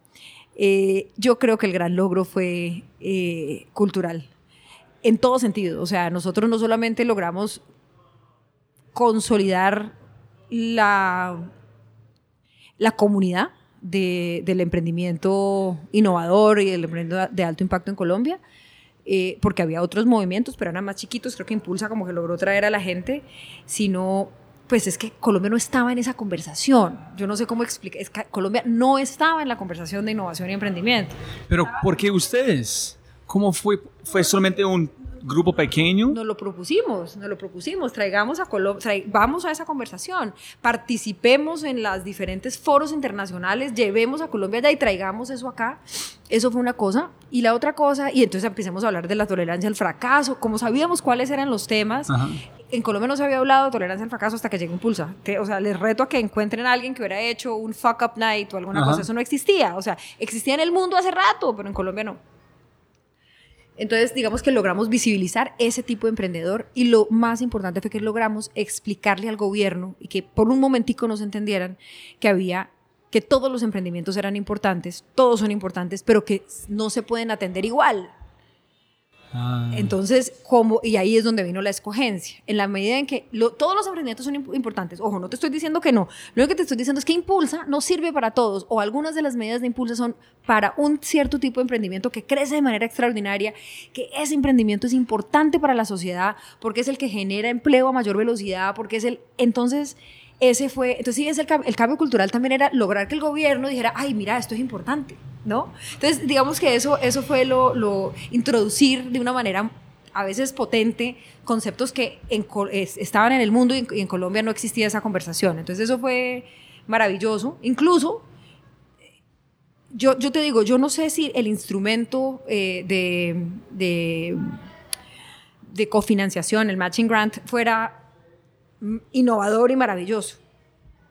Eh, yo creo que el gran logro fue eh, cultural, en todo sentido. O sea, nosotros no solamente logramos consolidar la, la comunidad del emprendimiento innovador y del emprendimiento de alto impacto en Colombia, eh, porque había otros movimientos, pero eran más chiquitos, creo que Impulsa como que logró traer a la gente, sino pues es que Colombia no estaba en esa conversación. Yo no sé cómo explicar, Colombia no estaba en la conversación de innovación y emprendimiento. Pero ¿por qué ustedes? ¿Cómo fue? ¿Fue solamente un grupo pequeño? Nos lo propusimos, nos lo propusimos, traigamos a Colombia, vamos a esa conversación, participemos en los diferentes foros internacionales, llevemos a Colombia allá y traigamos eso acá. Eso fue una cosa. Y la otra cosa, y entonces empecemos a hablar de la tolerancia al fracaso, como sabíamos cuáles eran los temas. En Colombia no se había hablado de tolerancia al fracaso hasta que llegó Impulsa. O sea, les reto a que encuentren a alguien que hubiera hecho un fuck up night o alguna cosa. Eso no existía. O sea, existía en el mundo hace rato, pero en Colombia no. Entonces, digamos que logramos visibilizar ese tipo de emprendedor y lo más importante fue que logramos explicarle al gobierno y que por un momentico nos entendieran que había que todos los emprendimientos eran importantes, todos son importantes, pero que no se pueden atender igual. Ah. Entonces, como, y ahí es donde vino la escogencia. En la medida en que todos los emprendimientos son importantes, ojo, no te estoy diciendo que no, lo que te estoy diciendo es que Impulsa no sirve para todos, o algunas de las medidas de Impulsa son para un cierto tipo de emprendimiento que crece de manera extraordinaria, que ese emprendimiento es importante para la sociedad, porque es el que genera empleo a mayor velocidad, porque es el. Entonces, ese fue, entonces sí, el, cambio cultural también era lograr que el gobierno dijera, ay, mira, esto es importante, ¿no? Entonces, digamos que eso, eso fue lo, introducir de una manera a veces potente conceptos que estaban en el mundo y en, Colombia no existía esa conversación. Entonces eso fue maravilloso. Incluso, yo, yo te digo, yo no sé si el instrumento eh, de, de cofinanciación, el matching grant, fuera innovador y maravilloso.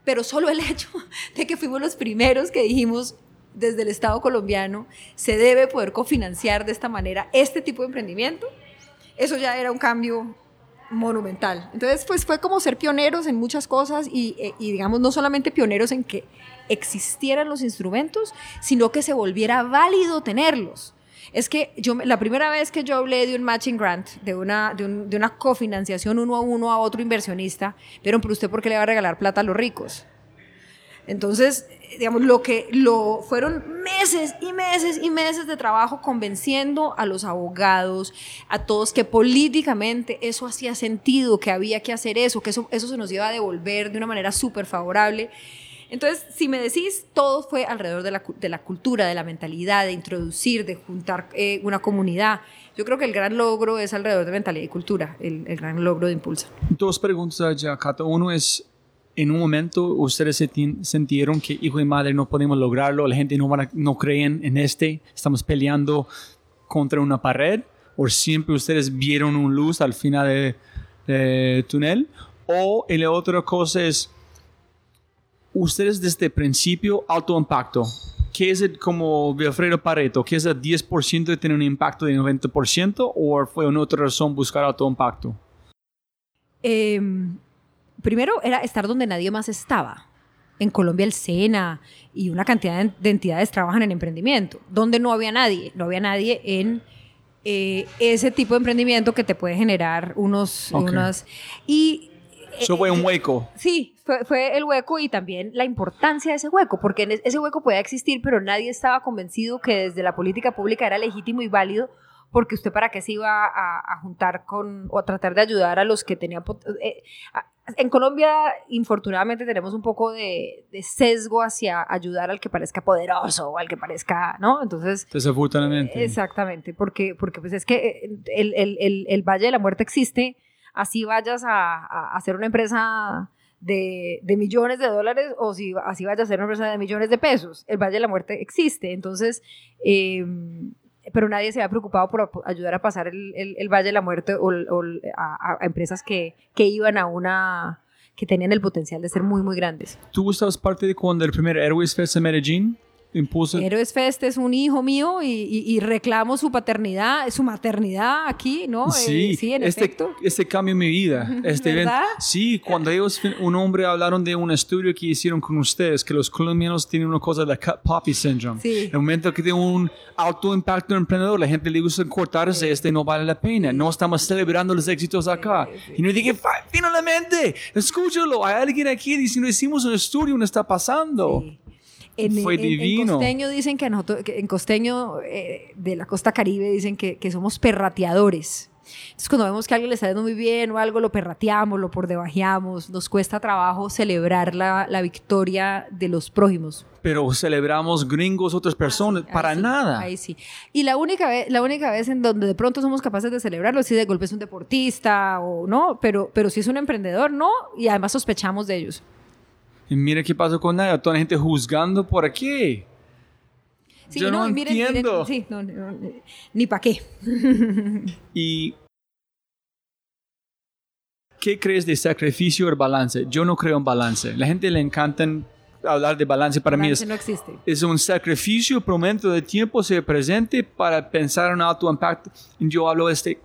Pero solo el hecho de que fuimos los primeros que dijimos desde el Estado colombiano se debe poder cofinanciar de esta manera este tipo de emprendimiento, eso ya era un cambio monumental. Entonces, pues fue como ser pioneros en muchas cosas y, eh, y, digamos, no solamente pioneros en que existieran los instrumentos, sino que se volviera válido tenerlos. Es que yo, la primera vez que yo hablé de un matching grant, de una, de, un, de una cofinanciación uno a uno a otro inversionista, vieron, pero usted por qué le va a regalar plata a los ricos. Entonces, digamos, lo que lo fueron meses y meses y meses de trabajo convenciendo a los abogados, a todos que políticamente eso hacía sentido, que había que hacer eso, que eso, eso se nos iba a devolver de una manera súper favorable. Entonces, si me decís, todo fue alrededor de la, de la cultura, de la mentalidad, de introducir, de juntar eh, una comunidad. Yo creo que el gran logro es alrededor de mentalidad y cultura, el, el gran logro de Impulsa. Dos preguntas allá, Cata. Uno es, en un momento ustedes sintieron que hijo y madre no podemos lograrlo, la gente no, van no creen en este, estamos peleando contra una pared, o siempre ustedes vieron una luz al final del túnel, o la otra cosa es, ustedes desde el principio alto impacto, ¿qué es el, como Wilfredo Pareto, qué es el 10% de tener un impacto de 90% o fue una otra razón buscar alto impacto? Eh, primero era estar donde nadie más estaba. En Colombia el SENA y una cantidad de entidades trabajan en emprendimiento, donde no había nadie, no había nadie en eh, ese tipo de emprendimiento que te puede generar unos... Unas, y eso fue un eh, hueco. Sí, fue, fue, el hueco y también la importancia de ese hueco, porque ese hueco podía existir, pero nadie estaba convencido que desde la política pública era legítimo y válido porque usted para qué se iba a, juntar con o a tratar de ayudar a los que tenían... Eh, en Colombia, infortunadamente, tenemos un poco de, sesgo hacia ayudar al que parezca poderoso o al que parezca, ¿no? Entonces... Desafortunadamente. Exactamente, porque, porque pues es que eh, el, el, el, el Valle de la Muerte existe, así vayas a, a hacer una empresa... De, de, millones de dólares o si así vayas a ser una empresa de millones de pesos. El Valle de la Muerte existe. Entonces, eh, pero nadie se había preocupado por ayudar a pasar el, el, Valle de la Muerte o, a, empresas que, que iban a una que tenían el potencial de ser muy, muy grandes. ¿Tú estabas parte de cuando el primer Airways Fest en Medellín? Impulso. Héroes Fest es un hijo mío y, reclamo su paternidad, su maternidad aquí, ¿no? Sí, eh, sí en este, efecto. este cambio en mi vida. Este ¿Verdad? sí, cuando ellos, un hombre hablaron de un estudio que hicieron con ustedes, que los colombianos tienen una cosa de cut poppy syndrome. Sí. En el momento que tiene un alto impacto emprendedor, la gente le gusta cortarse, este no vale la pena. No estamos celebrando los éxitos acá. Y no dije, finalmente, escúchalo, hay alguien aquí diciendo, hicimos un estudio, no está pasando. En, Fue divino. En costeño dicen que, nosotros, en costeño eh, de la costa caribe dicen que, que, somos perrateadores. Entonces cuando vemos que a alguien le está yendo muy bien o algo, lo perrateamos, lo por debajeamos. Nos cuesta trabajo celebrar la, la victoria de los prójimos. Pero celebramos gringos, otras personas, para nada. Ahí sí. Y la única, vez, la única vez en donde de pronto somos capaces de celebrarlo, si de golpe es un deportista o no, pero, pero si es un emprendedor, no, y además sospechamos de ellos. Y mira qué pasó con ella, toda la gente juzgando por aquí. Sí, Yo no, entiendo. sí, ni para qué. y ¿qué crees de sacrificio o balance? Yo no creo en balance. La gente le encanta hablar de balance. Para mí es, no existe. es un sacrificio por momento de tiempo ser presente para pensar en alto impacto. Yo hablo de este,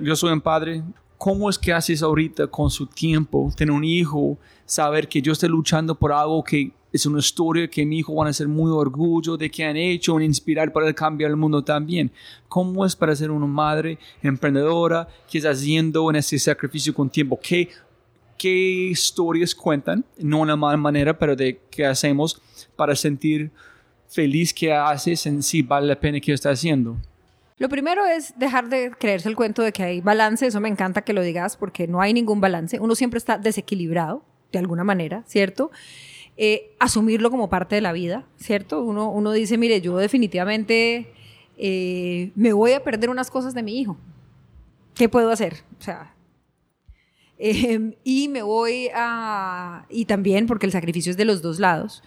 yo soy un padre. ¿Cómo es que haces ahorita con su tiempo, tener un hijo, saber que yo estoy luchando por algo que es una historia que mi hijo van a ser muy orgulloso de que han hecho, inspirar para cambiar el mundo también. ¿Cómo es para ser una madre emprendedora que está haciendo en ese sacrificio con tiempo? ¿Qué, qué historias cuentan? No de una mala manera, pero de qué hacemos para sentir feliz que haces en sí vale la pena que está haciendo. Lo primero es dejar de creerse el cuento de que hay balance, eso me encanta que lo digas porque no hay ningún balance, uno siempre está desequilibrado de alguna manera, ¿cierto? Eh, asumirlo como parte de la vida, ¿cierto? Uno, uno dice, mire, yo definitivamente eh, me voy a perder unas cosas de mi hijo. ¿Qué puedo hacer? O sea, em, y me voy a... Y también, porque el sacrificio es de los dos lados,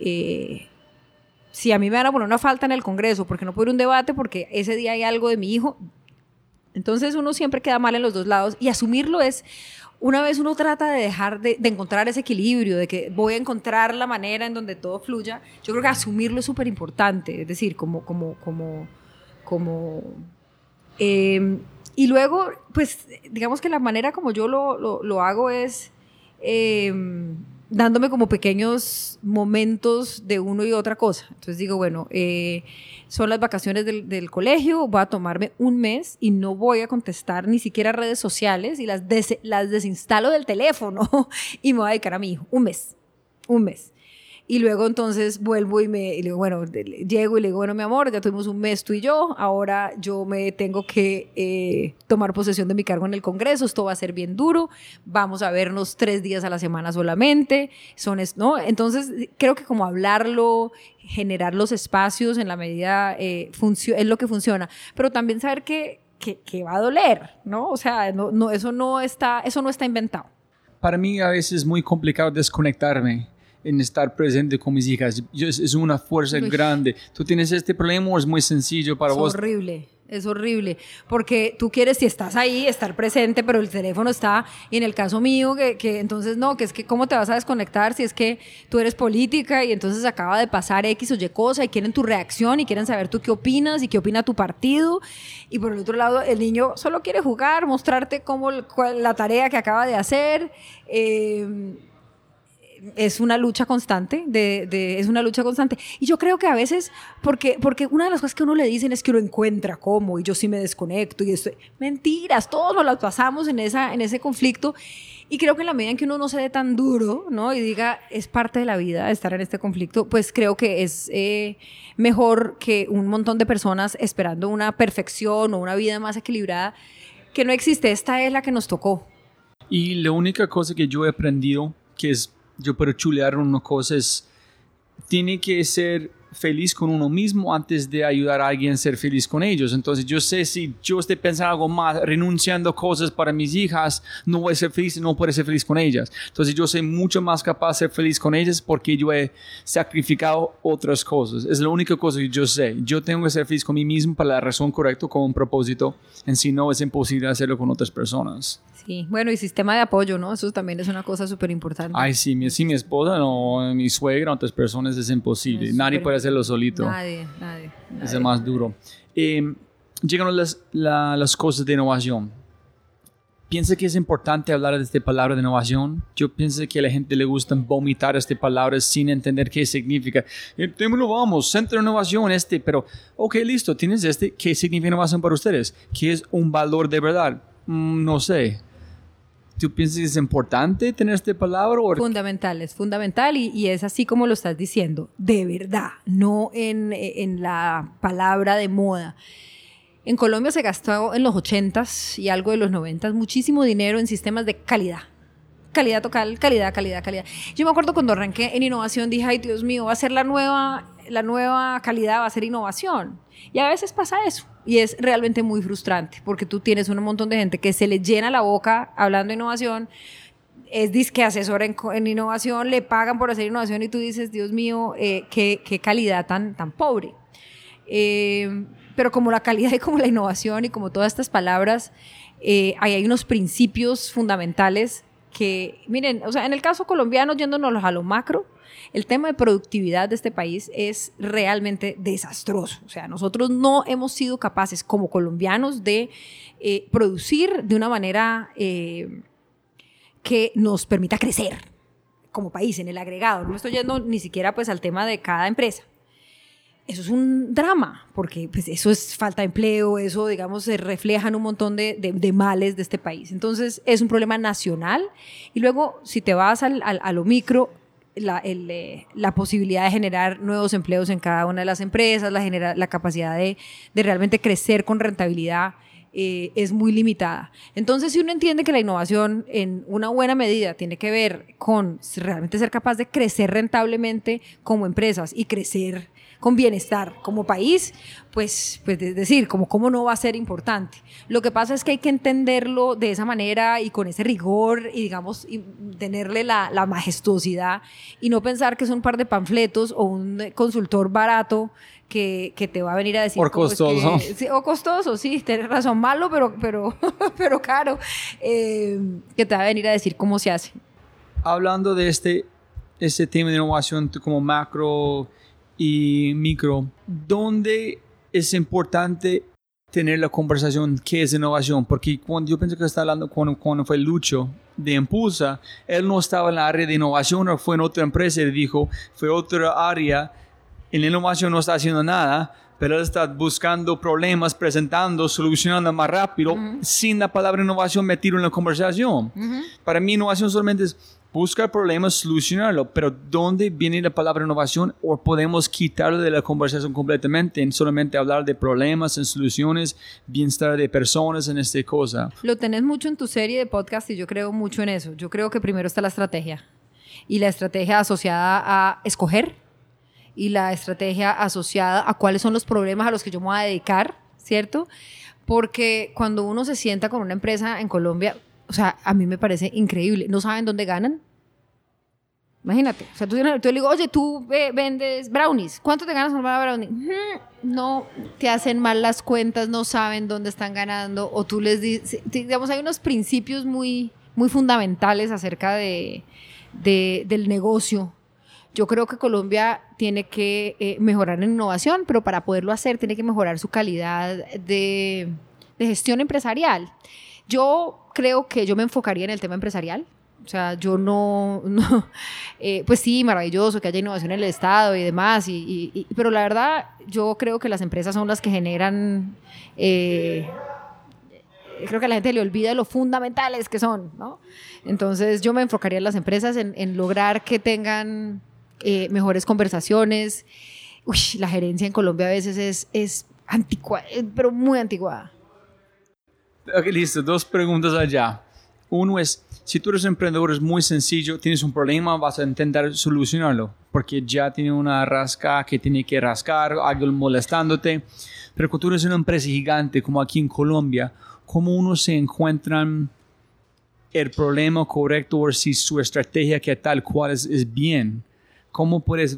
eh, si a mí me van a poner una falta en el Congreso porque no puedo ir a un debate porque ese día hay algo de mi hijo, entonces uno siempre queda mal en los dos lados y asumirlo es una vez uno trata de dejar de, encontrar ese equilibrio, de que voy a encontrar la manera en donde todo fluya, yo creo que asumirlo es súper importante, es decir, como, como, como, como... Em, y luego, pues, digamos que la manera como yo lo, lo, lo hago es... Em, dándome como pequeños momentos de uno y otra cosa. Entonces digo, bueno, eh, son las vacaciones del, colegio, voy a tomarme un mes y no voy a contestar ni siquiera redes sociales y las, las desinstalo del teléfono y me voy a dedicar a mi hijo. Un mes, un mes. Y luego entonces vuelvo y me digo, bueno, llego y le digo, bueno, mi amor, ya tuvimos un mes tú y yo, ahora yo me tengo que eh, tomar posesión de mi cargo en el Congreso, esto va a ser bien duro, vamos a vernos tres días a la semana solamente, son, ¿no? Entonces creo que como hablarlo, generar los espacios en la medida, eh, es lo que funciona, pero también saber que, que, que, va a doler, ¿no? O sea, no, no, eso, no está, eso no está inventado. Para mí a veces es muy complicado desconectarme en estar presente con mis hijas. es una fuerza grande. Tú tienes este problema o es muy sencillo para vos. Es horrible. Es horrible, porque tú quieres, si estás ahí, estar presente, pero el teléfono está, y en el caso mío, que, que, entonces no, que es que cómo te vas a desconectar si es que tú eres política y entonces acaba de pasar X o Y cosa y quieren tu reacción y quieren saber tú qué opinas y qué opina tu partido, y por el otro lado el niño solo quiere jugar, mostrarte cómo, la tarea que acaba de hacer. Eh, es una lucha constante, de, es una lucha constante. Y yo creo que a veces, porque, porque una de las cosas que uno le dicen es que uno encuentra cómo, y yo sí me desconecto, y esto, mentiras, todos nos las pasamos en, esa, en ese conflicto. Y creo que en la medida en que uno no se dé tan duro, ¿no? Y diga, es parte de la vida estar en este conflicto, pues creo que es eh, mejor que un montón de personas esperando una perfección o una vida más equilibrada, que no existe. Esta es la que nos tocó. Y la única cosa que yo he aprendido, que es yo puedo chulear una cosa tiene que ser feliz con uno mismo antes de ayudar a alguien a ser feliz con ellos. Entonces yo sé si yo estoy pensando algo más, renunciando cosas para mis hijas, no voy a ser feliz, no puedo ser feliz con ellas. Entonces yo soy mucho más capaz de ser feliz con ellas porque yo he sacrificado otras cosas. Es la única cosa que yo sé. Yo tengo que ser feliz con mí mismo para la razón correcta, con un propósito. En si no es imposible hacerlo con otras personas. Sí, bueno, y sistema de apoyo, ¿no? Eso también es una cosa súper importante. Ay, sí, mi, mi esposa o mi suegra, otras personas es imposible. Nadie puede hacerlo solito. Nadie, nadie. Es el más duro. Eh, llegan las, las cosas de innovación. ¿Piensa que es importante hablar de esta palabra de innovación? Yo pienso que a la gente le gusta vomitar esta palabra sin entender qué significa. Eh, lo vamos, centro de innovación este, pero, ok, listo, tienes este, ¿qué significa innovación para ustedes? ¿Qué es un valor de verdad? Mm, no sé. ¿Tú piensas que es importante tener esta palabra? Fundamental, es fundamental y, y, es así como lo estás diciendo, de verdad, no en, en la palabra de moda. En Colombia se gastó en los 80s y algo de los 90s muchísimo dinero en sistemas de calidad. Calidad total, calidad, calidad, calidad. Yo me acuerdo cuando arranqué en innovación, dije, ay Dios mío, va a ser la nueva, la nueva calidad, va a ser innovación. Y a veces pasa eso. Y es realmente muy frustrante porque tú tienes un montón de gente que se le llena la boca hablando de innovación, es disque asesor en, en innovación, le pagan por hacer innovación y tú dices, Dios mío, eh, qué, qué, calidad tan, tan pobre. Eh, pero como la calidad y como la innovación y como todas estas palabras, eh, ahí hay unos principios fundamentales que, miren, o sea, en el caso colombiano, yéndonos a lo macro, el tema de productividad de este país es realmente desastroso. O sea, nosotros no hemos sido capaces como colombianos de eh, producir de una manera eh, que nos permita crecer como país en el agregado. No estoy yendo ni siquiera pues al tema de cada empresa. Eso es un drama, porque pues, eso es falta de empleo, eso, digamos, se refleja en un montón de, de, males de este país. Entonces, es un problema nacional. Y luego, si te vas al, al, a lo micro, la, eh, la, posibilidad de generar nuevos empleos en cada una de las empresas, la, genera, la capacidad de, de, realmente crecer con rentabilidad eh, es muy limitada. Entonces, si uno entiende que la innovación en una buena medida tiene que ver con realmente ser capaz de crecer rentablemente como empresas y crecer con bienestar como país, pues, pues es decir, como cómo no va a ser importante. Lo que pasa es que hay que entenderlo de esa manera y con ese rigor y digamos, y tenerle la, la majestuosidad y no pensar que es un par de panfletos o un consultor barato que, que, te va a venir a decir. Por costoso. sí, o costoso, sí, tienes razón, malo, pero, pero, pero caro, eh, que te va a venir a decir cómo se hace. Hablando de este, este tema de innovación como macro y micro, ¿dónde es importante tener la conversación qué es innovación? Porque cuando yo pienso que está hablando cuando, cuando fue Lucho de Impulsa, él no estaba en la área de innovación o fue en otra empresa y dijo, fue otra área, en la innovación no está haciendo nada, pero él está buscando problemas, presentando, solucionando más rápido, sin la palabra innovación metido en la conversación. Para mí innovación solamente es buscar problemas, solucionarlo, pero ¿dónde viene la palabra innovación? ¿O podemos quitarlo de la conversación completamente en solamente hablar de problemas, en soluciones, bienestar de personas, en esta cosa? Lo tenés mucho en tu serie de podcast y yo creo mucho en eso. Yo creo que primero está la estrategia y la estrategia asociada a escoger y la estrategia asociada a cuáles son los problemas a los que yo me voy a dedicar, ¿cierto? Porque cuando uno se sienta con una empresa en Colombia, o sea, a mí me parece increíble. No saben dónde ganan. Imagínate. O sea, tú, le digo, oye, tú vendes brownies. ¿Cuánto te ganas por una brownie? No, te hacen mal las cuentas, no saben dónde están ganando. O tú les dices, digamos, hay unos principios muy, muy fundamentales acerca de, del negocio. Yo creo que Colombia tiene que eh, mejorar en innovación, pero para poderlo hacer tiene que mejorar su calidad de gestión empresarial. Yo creo que yo me enfocaría en el tema empresarial. O sea, yo no, eh, pues sí, maravilloso que haya innovación en el Estado y demás, y, pero la verdad yo creo que las empresas son las que generan, eh, creo que a la gente le olvida lo fundamentales que son, ¿no? Entonces yo me enfocaría en las empresas, en, lograr que tengan eh, mejores conversaciones. Uy, la gerencia en Colombia a veces es, es anticuada, pero muy anticuada. Listo. Dos preguntas allá. Uno es, si tú eres emprendedor, es muy sencillo, tienes un problema, vas a intentar solucionarlo, porque ya tiene una rasca que tiene que rascar, algo molestándote. Pero cuando tú eres una empresa gigante, como aquí en Colombia, ¿cómo uno se encuentra el problema correcto o si su estrategia que tal cual es, es bien? ¿Cómo puedes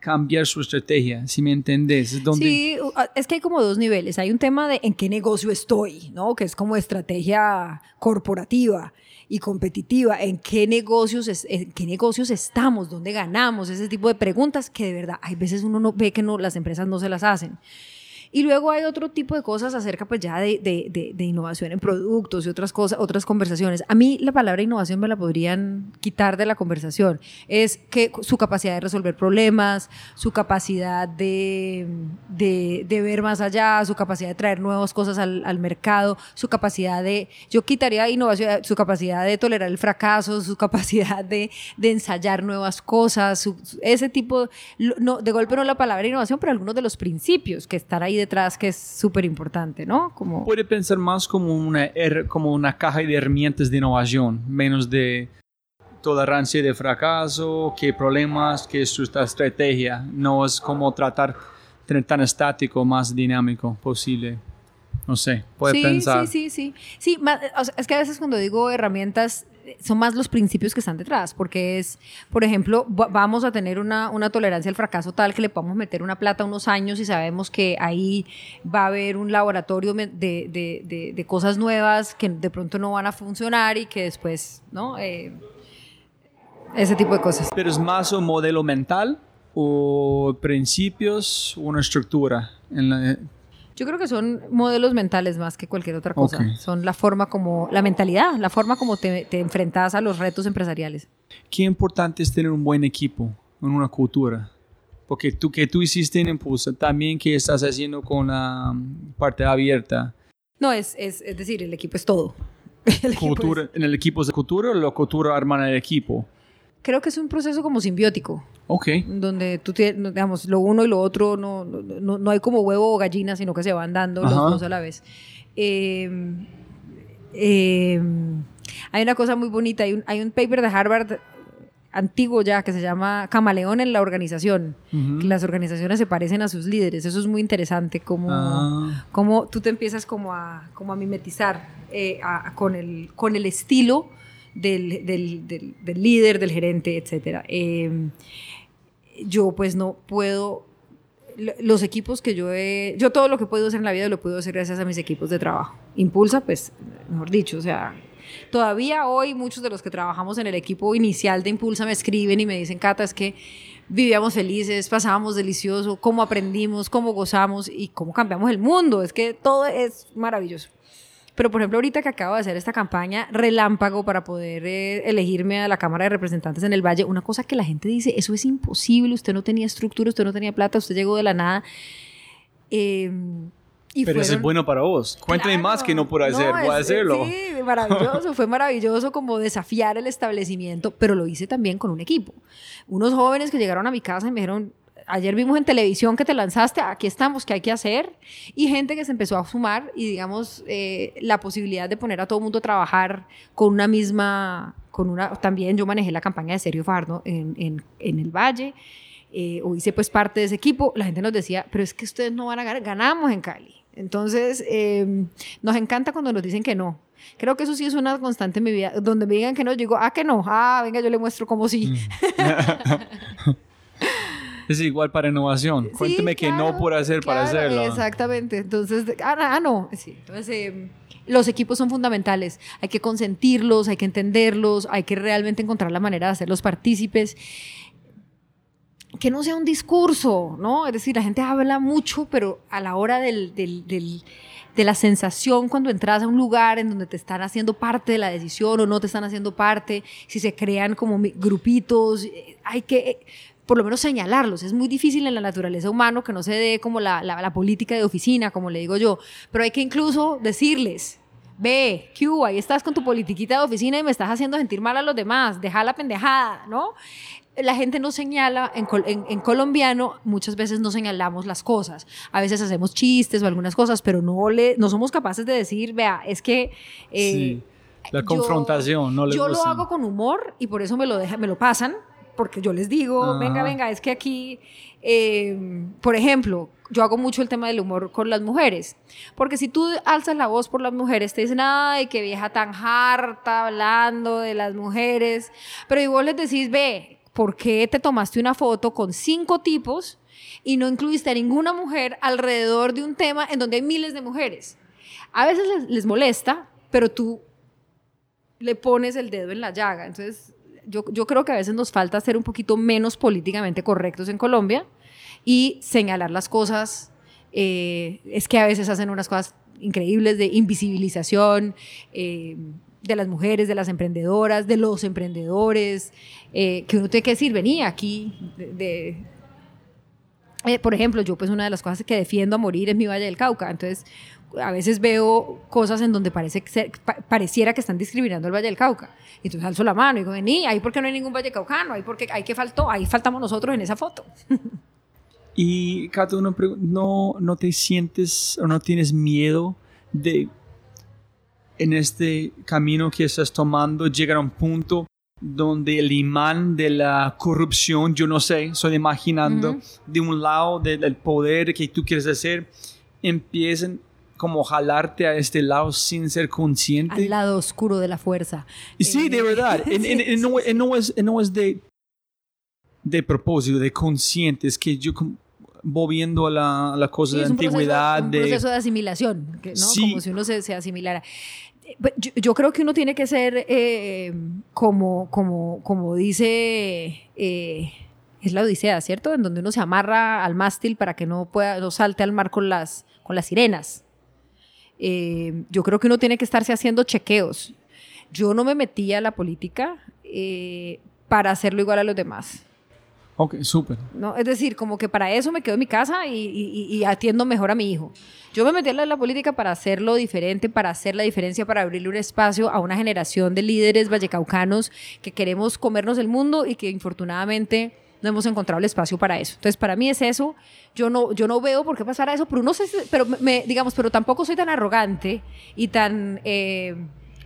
cambiar su estrategia, si me entendés. ¿Es Sí, es que hay como dos niveles. Hay un tema de en qué negocio estoy, ¿no? Que es como estrategia corporativa y competitiva. ¿En qué negocios, en qué negocios estamos? ¿Dónde ganamos? Ese tipo de preguntas que de verdad hay veces uno no ve que no, las empresas no se las hacen. Y luego hay otro tipo de cosas acerca pues ya de, de, de, innovación en productos y otras cosas, otras conversaciones. A mí la palabra innovación me la podrían quitar de la conversación. Es que su capacidad de resolver problemas, su capacidad de, de ver más allá, su capacidad de traer nuevas cosas al, al, mercado, su capacidad de, yo quitaría innovación, su capacidad de tolerar el fracaso, su capacidad de, ensayar nuevas cosas, ese tipo, no, de golpe no la palabra innovación, pero algunos de los principios que están ahí detrás que es súper importante, ¿no? Como... Puede pensar más como una, como una caja de herramientas de innovación, menos de tolerancia de fracaso, qué problemas, qué es su estrategia. No es como tratar tener tan estático, más dinámico posible. No sé, puede pensar. Sí, sí, sí. Sí, es que a veces cuando digo herramientas, son más los principios que están detrás, porque es, por ejemplo, vamos a tener una, una, tolerancia al fracaso tal que le podemos meter una plata unos años y sabemos que ahí va a haber un laboratorio de, de, de, cosas nuevas que de pronto no van a funcionar y que después, ¿no? Eh, ese tipo de cosas. Pero es más un modelo mental o principios, una estructura la, yo creo que son modelos mentales más que cualquier otra cosa. Son la forma como, la mentalidad, la forma como te, te, enfrentas a los retos empresariales. Qué importante es tener un buen equipo en una cultura. Porque tú que tú hiciste en Impulsa, también que estás haciendo con la um, parte abierta. No, es, es, es decir, el equipo es todo. cultura, ¿En el equipo es de cultura o la cultura arma el equipo? creo que es un proceso como simbiótico. Ok. Donde tú tienes, digamos, lo uno y lo otro, no, no, no hay como huevo o gallina, sino que se van dando los dos a la vez. Em, em, hay una cosa muy bonita, hay un, hay un paper de Harvard antiguo ya que se llama Camaleón en la organización, que las organizaciones se parecen a sus líderes. Eso es muy interesante, como, ah. como tú te empiezas como a, como a mimetizar eh, con, el, con el estilo del, del, del, líder, del gerente, etc. Em, yo pues no puedo, los equipos que yo he, yo todo lo que puedo hacer en la vida lo puedo hacer gracias a mis equipos de trabajo. Impulsa, pues, mejor dicho, o sea, todavía hoy muchos de los que trabajamos en el equipo inicial de Impulsa me escriben y me dicen, Cata, es que vivíamos felices, pasábamos delicioso, cómo aprendimos, cómo gozamos y cómo cambiamos el mundo. Es que todo es maravilloso. Pero, por ejemplo, ahorita que acabo de hacer esta campaña relámpago para poder eh, elegirme a la Cámara de Representantes en el Valle, una cosa que la gente dice, eso es imposible, usted no tenía estructura, usted no tenía plata, usted llegó de la nada. Em, Pero eso es bueno para vos. Cuéntame más que no por hacer, voy a hacerlo. Sí, maravilloso, fue maravilloso como desafiar el establecimiento, pero lo hice también con un equipo. Unos jóvenes que llegaron a mi casa y me dijeron, ayer vimos en televisión que te lanzaste, aquí estamos, ¿qué hay que hacer? Y gente que se empezó a sumar y digamos eh, la posibilidad de poner a todo el mundo a trabajar con una misma, con una, también yo manejé la campaña de Serio Fardo en, en, en el Valle. Eh, o hice pues parte de ese equipo, la gente nos decía, pero es que ustedes no van a ganar, ganamos en Cali. Entonces, em, nos encanta cuando nos dicen que no. Creo que eso sí es una constante en mi vida. Donde me digan que no, yo digo, ah, que no, ah, venga, yo le muestro cómo sí. Mm. es igual para innovación. Cuénteme que no por hacer para hacerlo. Exactamente. Entonces, ah, ah no. Sí. Entonces, em, los equipos son fundamentales. Hay que consentirlos, hay que entenderlos, hay que realmente encontrar la manera de hacerlos partícipes que no sea un discurso, ¿no? Es decir, la gente habla mucho, pero a la hora del, del, del, de la sensación cuando entras a un lugar en donde te están haciendo parte de la decisión o no te están haciendo parte, si se crean como grupitos, eh, hay que eh, por lo menos señalarlos. Es muy difícil en la naturaleza humana que no se dé como la, la, la política de oficina, como le digo yo, pero hay que incluso decirles, ve, Q, ahí estás con tu politiquita de oficina y me estás haciendo sentir mal a los demás, deja la pendejada, ¿no? la gente no señala, en, en, colombiano muchas veces no señalamos las cosas. A veces hacemos chistes o algunas cosas, pero no, le, no somos capaces de decir, vea, es que... Eh, sí, la confrontación, no Yo lo hago con humor y por eso me lo, deja, me lo pasan, porque yo les digo, venga, venga, es que aquí, eh, por ejemplo, yo hago mucho el tema del humor con las mujeres, porque si tú alzas la voz por las mujeres, te dicen, ay, qué vieja tan harta hablando de las mujeres, pero igual les decís, ve, ¿por qué te tomaste una foto con cinco tipos y no incluiste a ninguna mujer alrededor de un tema en donde hay miles de mujeres? A veces les, molesta, pero tú le pones el dedo en la llaga. Entonces, yo, yo creo que a veces nos falta ser un poquito menos políticamente correctos en Colombia y señalar las cosas. Eh, es que a veces hacen unas cosas increíbles de invisibilización. Eh, de las mujeres, de las emprendedoras, de los emprendedores, eh, que uno tiene que decir, venía aquí de... Eh, por ejemplo, yo pues una de las cosas que defiendo a morir es mi Valle del Cauca, entonces a veces veo cosas en donde parece pareciera que están discriminando el Valle del Cauca. Entonces alzo la mano y digo, vení, ahí porque no hay ningún Valle Caucano, ahí porque hay que faltó, ahí faltamos nosotros en esa foto. y Cato, no, no, no te sientes o no tienes miedo de en este camino que estás tomando llegar a un punto donde el imán de la corrupción, yo no sé, estoy imaginando, de un lado del poder que tú quieres hacer, empiecen como jalarte a este lado sin ser consciente. Al lado oscuro de la fuerza. Sí, de eh, verdad. no, es, no es de, de propósito, de consciente, es que yo volviendo a la, la cosa de antigüedad. un proceso de asimilación, ¿no? como si uno se, se asimilara. Pues, yo, creo que uno tiene que ser eh, como, como, como dice, eh, es la Odisea, ¿cierto? En donde uno se amarra al mástil para que no, pueda, no salte al mar con las, con las sirenas. Eh, yo creo que uno tiene que estarse haciendo chequeos. Yo no me metí a la política para hacerlo igual a los demás. Ok, súper. ¿No? Es decir, como que para eso me quedo en mi casa y, atiendo mejor a mi hijo. Yo me metí en la política para hacerlo diferente, para hacer la diferencia, para abrirle un espacio a una generación de líderes vallecaucanos que queremos comernos el mundo y que infortunadamente no hemos encontrado el espacio para eso. Entonces, para mí es eso. Yo no, yo no veo por qué pasará eso, pero, uno pero me, digamos, pero tampoco soy tan arrogante y tan... Eh,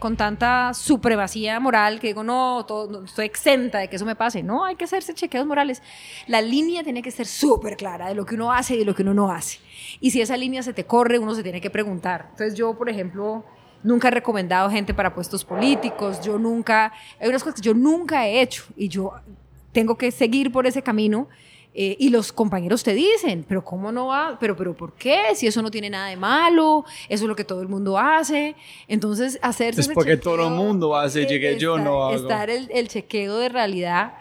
con tanta supremacía moral que digo, no, estoy exenta de que eso me pase. No, hay que hacerse chequeos morales. La línea tiene que ser súper clara de lo que uno hace y de lo que uno no hace. Y si esa línea se te corre, uno se tiene que preguntar. Entonces yo, por ejemplo, nunca he recomendado gente para puestos políticos, yo nunca, hay unas cosas que yo nunca he hecho y yo tengo que seguir por ese camino eh, y los compañeros te dicen, pero ¿cómo no va? Pero, pero ¿por qué? Si eso no tiene nada de malo, eso es lo que todo el mundo hace. Entonces, hacerse... Es porque todo el mundo hace, llegué yo no hago. Estar el, el chequeo de realidad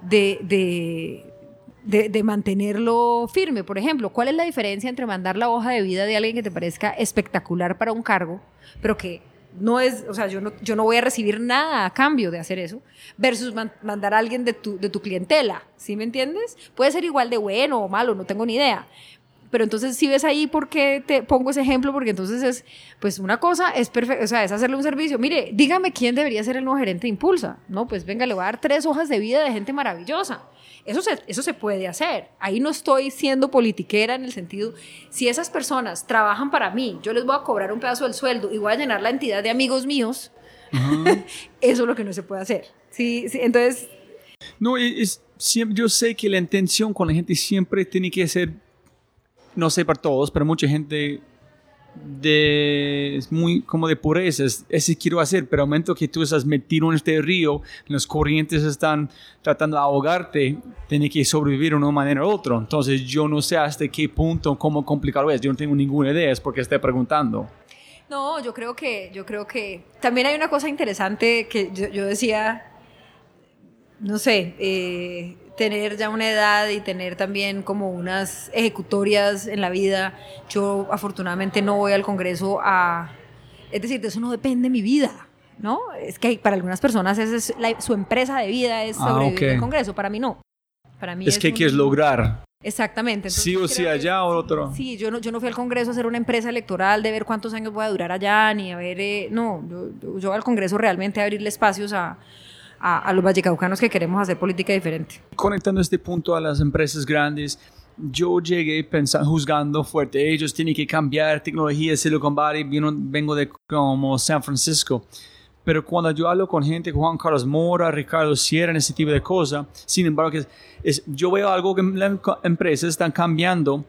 de, de, de, mantenerlo firme. Por ejemplo, ¿cuál es la diferencia entre mandar la hoja de vida de alguien que te parezca espectacular para un cargo, pero que no es, o sea, yo no, yo no voy a recibir nada a cambio de hacer eso, versus mandar a alguien de tu, de tu clientela, ¿sí me entiendes? Puede ser igual de bueno o malo, no tengo ni idea, Pero entonces si ves ahí por qué te pongo ese ejemplo, porque entonces es, pues una cosa es perfecto, o sea, es hacerle un servicio. Mire, dígame quién debería ser el nuevo gerente de Impulsa. No, pues venga, le voy a dar tres hojas de vida de gente maravillosa. Eso se, eso se puede hacer. Ahí no estoy siendo politiquera en el sentido, si esas personas trabajan para mí, yo les voy a cobrar un pedazo del sueldo y voy a llenar la entidad de amigos míos, eso es lo que no se puede hacer. Sí, sí entonces... No, es, yo sé que la intención con la gente siempre tiene que ser, no sé para todos, pero mucha gente de muy como de pureza, ese quiero hacer, pero al momento que tú estás metido en este río, las corrientes están tratando de ahogarte, tiene que sobrevivir de una manera u otra. Entonces yo no sé hasta qué punto, cómo complicado es, yo no tengo ninguna idea, es porque estoy preguntando. No, yo creo que, yo creo que también hay una cosa interesante que yo, yo decía, no sé, eh, tener ya una edad y tener también como unas ejecutorias en la vida. Yo afortunadamente no voy al Congreso a... Es decir, de eso no depende mi vida, ¿no? Es que para algunas personas esa es su empresa de vida es ah, sobrevivir al Congreso, para mí no. Para mí es, que quieres lograr. Exactamente. sí o sí allá o otro. Sí, yo no, yo no fui al Congreso a hacer una empresa electoral de ver cuántos años voy a durar allá, ni a ver, eh, no, yo, yo, al Congreso realmente a abrirle espacios a, a, los vallecaucanos que queremos hacer política diferente. Conectando este punto a las empresas grandes, yo llegué pensando, juzgando fuerte, ellos tienen que cambiar tecnología, Silicon Valley, vengo de como San Francisco. Pero cuando yo hablo con gente, Juan Carlos Mora, Ricardo Sierra, ese tipo de cosas, sin embargo, es, yo veo algo que las empresas están cambiando,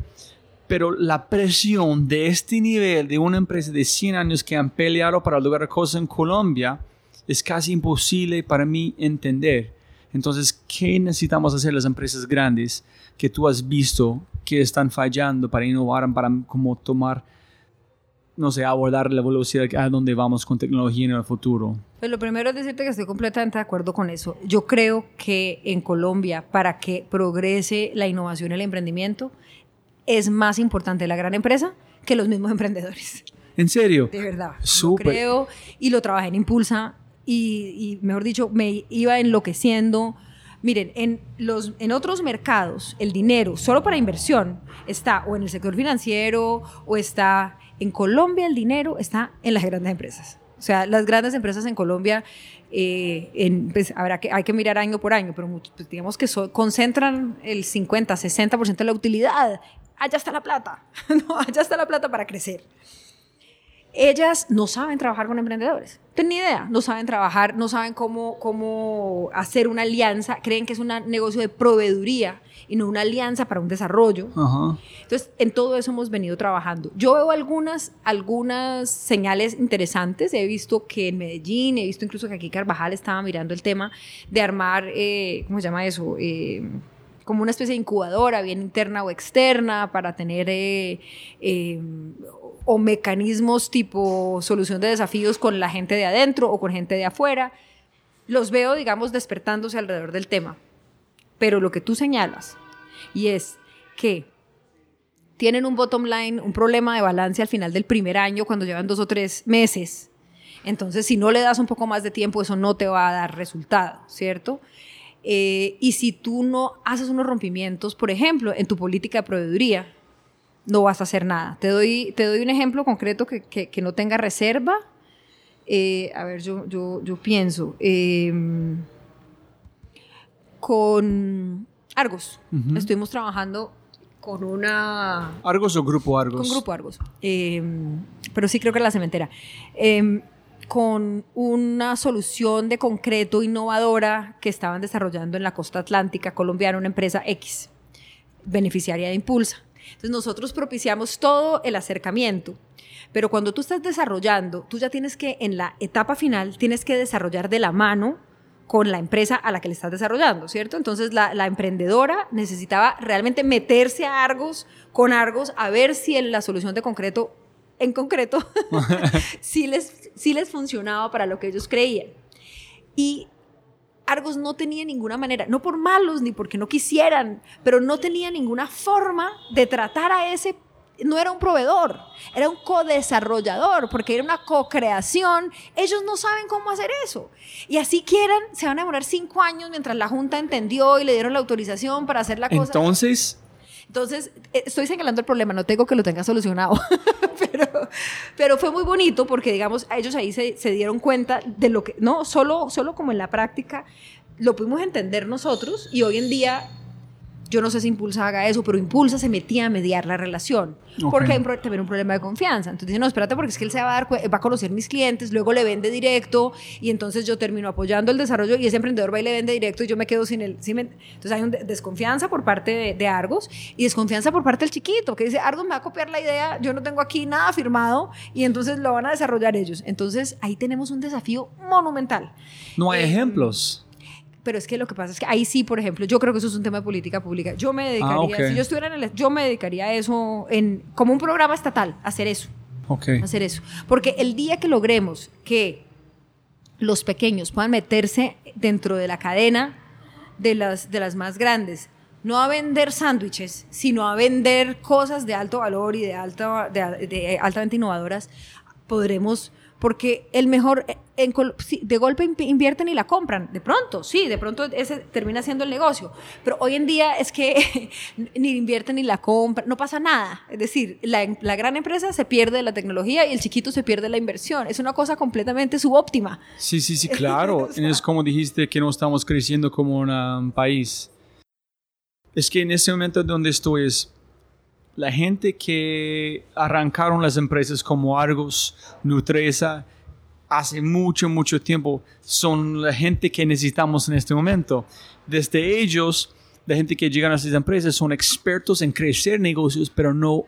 pero la presión de este nivel de una empresa de 100 años que han peleado para lograr cosas en Colombia, es casi imposible para mí entender. Entonces, ¿qué necesitamos hacer las empresas grandes que tú has visto que están fallando para innovar, para como tomar, no sé, abordar la velocidad a donde vamos con tecnología en el futuro? Pues lo primero es decirte que estoy completamente de acuerdo con eso. Yo creo que en Colombia, para que progrese la innovación y el emprendimiento, es más importante la gran empresa que los mismos emprendedores. ¿En serio? De verdad. Súper. Creo, y lo trabajé en Impulsa y, mejor dicho, me iba enloqueciendo. Miren, en, los, en otros mercados el dinero solo para inversión está o en el sector financiero o está en Colombia el dinero está en las grandes empresas. O sea, las grandes empresas en Colombia, eh, en, pues, habrá que, hay que mirar año por año, pero pues, digamos que concentran el 50, 60% de la utilidad. Allá está la plata, no, allá está la plata para crecer ellas no saben trabajar con emprendedores. No tienen ni idea, no saben trabajar, no saben cómo, cómo hacer una alianza, creen que es un negocio de proveeduría y no una alianza para un desarrollo. Entonces, en todo eso hemos venido trabajando. Yo veo algunas, algunas señales interesantes. He visto que en Medellín, he visto incluso que aquí Carvajal estaba mirando el tema de armar, eh, ¿cómo se llama eso? Eh, como una especie de incubadora, bien interna o externa, para tener eh, o mecanismos tipo solución de desafíos con la gente de adentro o con gente de afuera. Los veo, digamos, despertándose alrededor del tema. Pero lo que tú señalas, y es que tienen un bottom line, un problema de balance al final del primer año, cuando llevan dos o tres meses. Entonces, si no le das un poco más de tiempo, eso no te va a dar resultado, ¿cierto? Eh, y si tú no haces unos rompimientos, por ejemplo, en tu política de proveeduría, no vas a hacer nada. Te doy, te doy un ejemplo concreto que, que, no tenga reserva. Eh, a ver, yo, yo, yo pienso. Em, con Argos. Estuvimos trabajando con una... ¿Argos o Grupo Argos? Con Grupo Argos. Em, pero sí creo que la cementera. Em, con una solución de concreto innovadora que estaban desarrollando en la costa atlántica colombiana, una empresa X, beneficiaria de Impulsa. Entonces nosotros propiciamos todo el acercamiento. Pero cuando tú estás desarrollando, tú ya tienes que, en la etapa final, tienes que desarrollar de la mano con la empresa a la que le estás desarrollando, ¿cierto? Entonces la, emprendedora necesitaba realmente meterse a Argos, con Argos, a ver si en la solución de concreto, en concreto, sí, les, sí les funcionaba para lo que ellos creían. Y Argos no tenía ninguna manera, no por malos ni porque no quisieran, pero no tenía ninguna forma de tratar a ese no era un proveedor, era un co-desarrollador, porque era una co-creación. Ellos no saben cómo hacer eso. Y así quieran, se van a demorar cinco años mientras la Junta entendió y le dieron la autorización para hacer la cosa. Entonces. Entonces, eh, estoy señalando el problema, no tengo que lo tenga solucionado, pero, fue muy bonito porque, digamos, ellos ahí se, se, dieron cuenta de lo que, no, solo, solo como en la práctica, lo pudimos entender nosotros y hoy en día yo no sé si Impulsa haga eso, pero Impulsa se metía a mediar la relación. Porque hay también un problema de confianza. Entonces dice, no, espérate, porque es que él se va a, dar, va a conocer mis clientes, luego le vende directo y entonces yo termino apoyando el desarrollo y ese emprendedor va y le vende directo y yo me quedo sin él. Entonces hay una desconfianza por parte de, Argos y desconfianza por parte del chiquito, que dice, Argos me va a copiar la idea, yo no tengo aquí nada firmado y entonces lo van a desarrollar ellos. Entonces ahí tenemos un desafío monumental. No hay eh, ejemplos pero es que lo que pasa es que ahí sí, por ejemplo, yo creo que eso es un tema de política pública. Yo me ah, dedicaría, si yo estuviera en el, yo me dedicaría a eso en, como un programa estatal, a hacer eso. Okay. Hacer eso. Porque el día que logremos que los pequeños puedan meterse dentro de la cadena de las, de las más grandes, no a vender sándwiches, sino a vender cosas de alto valor y de, alta, de, de altamente innovadoras, podremos porque el mejor, eh, de golpe invierten y la compran, de pronto, sí, de pronto ese termina siendo el negocio, pero hoy en día es que ni invierten ni la compran, no pasa nada, es decir, la, la, gran empresa se pierde la tecnología y el chiquito se pierde la inversión, es una cosa completamente subóptima. Sí, sí, sí, claro, es como dijiste que no estamos creciendo como un país. Es que en ese momento donde estoy es la gente que arrancaron las empresas como Argos, Nutresa, hace mucho, mucho tiempo, son la gente que necesitamos en este momento. Desde ellos, la gente que llegan a esas empresas son expertos en crecer negocios, pero no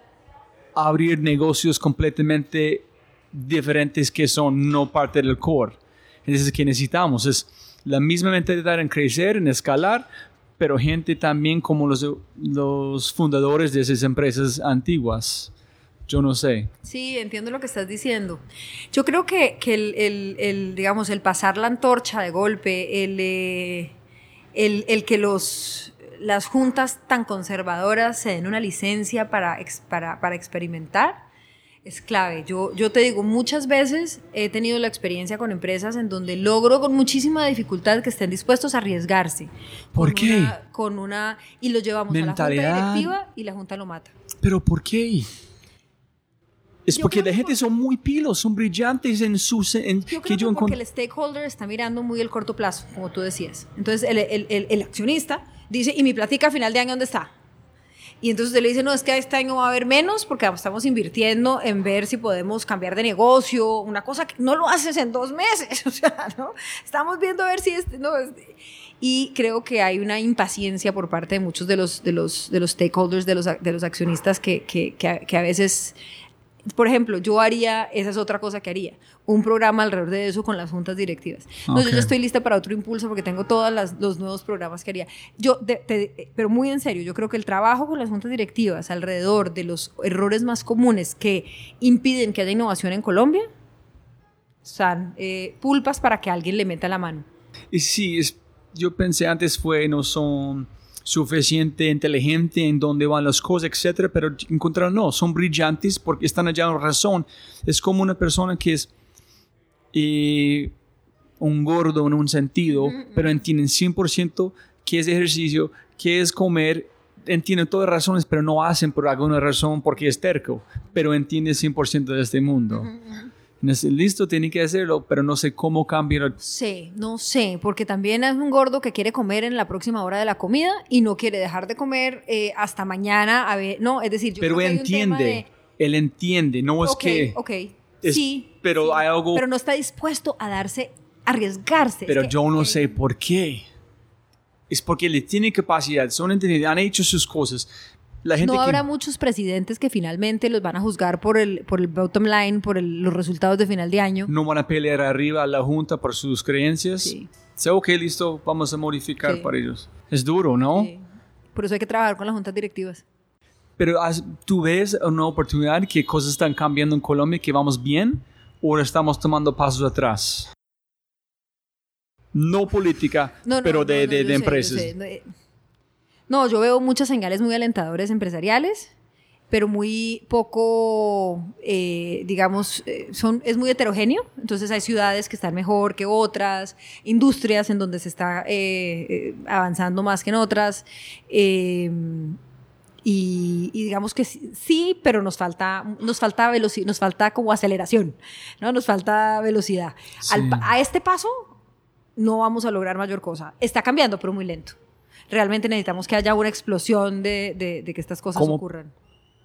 abrir negocios completamente diferentes que son no parte del core. Es que necesitamos. Es la misma mentalidad en crecer, en escalar, pero gente también como los, los fundadores de esas empresas antiguas. Yo no sé. Sí, entiendo lo que estás diciendo. Yo creo que, que el, el, el, digamos, el pasar la antorcha de golpe, el, eh, el, el que los, las juntas tan conservadoras se den una licencia para, para, para experimentar, es clave. Yo, yo te digo, muchas veces he tenido la experiencia con empresas en donde logro con muchísima dificultad que estén dispuestos a arriesgarse. ¿Por qué? con una y lo llevamos a la junta directiva y la junta lo mata. ¿Pero por qué? Es porque la gente son muy pilos, son brillantes en sus... En, yo creo que, yo porque el stakeholder está mirando muy el corto plazo, como tú decías. Entonces el, el, el, el accionista dice, ¿y mi platica a final de año dónde está? Y entonces usted le dice, no, es que este año va a haber menos porque estamos invirtiendo en ver si podemos cambiar de negocio, una cosa que no lo haces en dos meses, o sea, ¿no? Estamos viendo a ver si este, no, y creo que hay una impaciencia por parte de muchos de los, de los, de los stakeholders, de los, de los accionistas que, que, que a veces por ejemplo, yo haría, esa es otra cosa que haría, un programa alrededor de eso con las juntas directivas. No, yo estoy lista para otro impulso porque tengo todos los nuevos programas que haría. Yo, pero muy en serio, yo creo que el trabajo con las juntas directivas alrededor de los errores más comunes que impiden que haya innovación en Colombia son eh, pulpas para que alguien le meta la mano. Y sí, es, yo pensé antes fue, no son suficiente inteligente en dónde van las cosas, etcétera, pero encontraron no, son brillantes porque están allá en razón. Es como una persona que es eh, un gordo en un sentido, pero entienden 100% qué es ejercicio, qué es comer, entienden todas las razones, pero no hacen por alguna razón porque es terco, pero entienden 100% de este mundo listo, tiene que hacerlo, pero no sé cómo cambiar. Sí, no sé, porque también es un gordo que quiere comer en la próxima hora de la comida y no quiere dejar de comer eh, hasta mañana. A ver, no, es decir, yo pero creo que entiende, él entiende, no es que. Ok, sí. Pero hay algo. Pero no está dispuesto a darse, arriesgarse. Pero yo no sé por qué. Es porque le tiene capacidad, son entendidos, han hecho sus cosas, no habrá muchos presidentes que finalmente los van a juzgar por el, por el bottom line, por los resultados de final de año. No van a pelear arriba a la Junta por sus creencias. Sí. Sea ok, listo, vamos a modificar para ellos. Es duro, ¿no? Sí. Por eso hay que trabajar con las juntas directivas. Pero ¿tú ves una oportunidad que cosas están cambiando en Colombia, que vamos bien, o estamos tomando pasos atrás? No política, pero de, de, empresas. No, yo veo muchas señales muy alentadores empresariales, pero muy poco, eh, digamos, eh, son, es muy heterogéneo. Entonces hay ciudades que están mejor que otras, industrias en donde se está eh, avanzando más que en otras. y Y, digamos que sí, pero nos falta, nos falta velocidad, nos falta como aceleración, ¿no? Nos falta velocidad. a este paso no vamos a lograr mayor cosa. Está cambiando, pero muy lento. Realmente necesitamos que haya una explosión de, que estas cosas ocurran.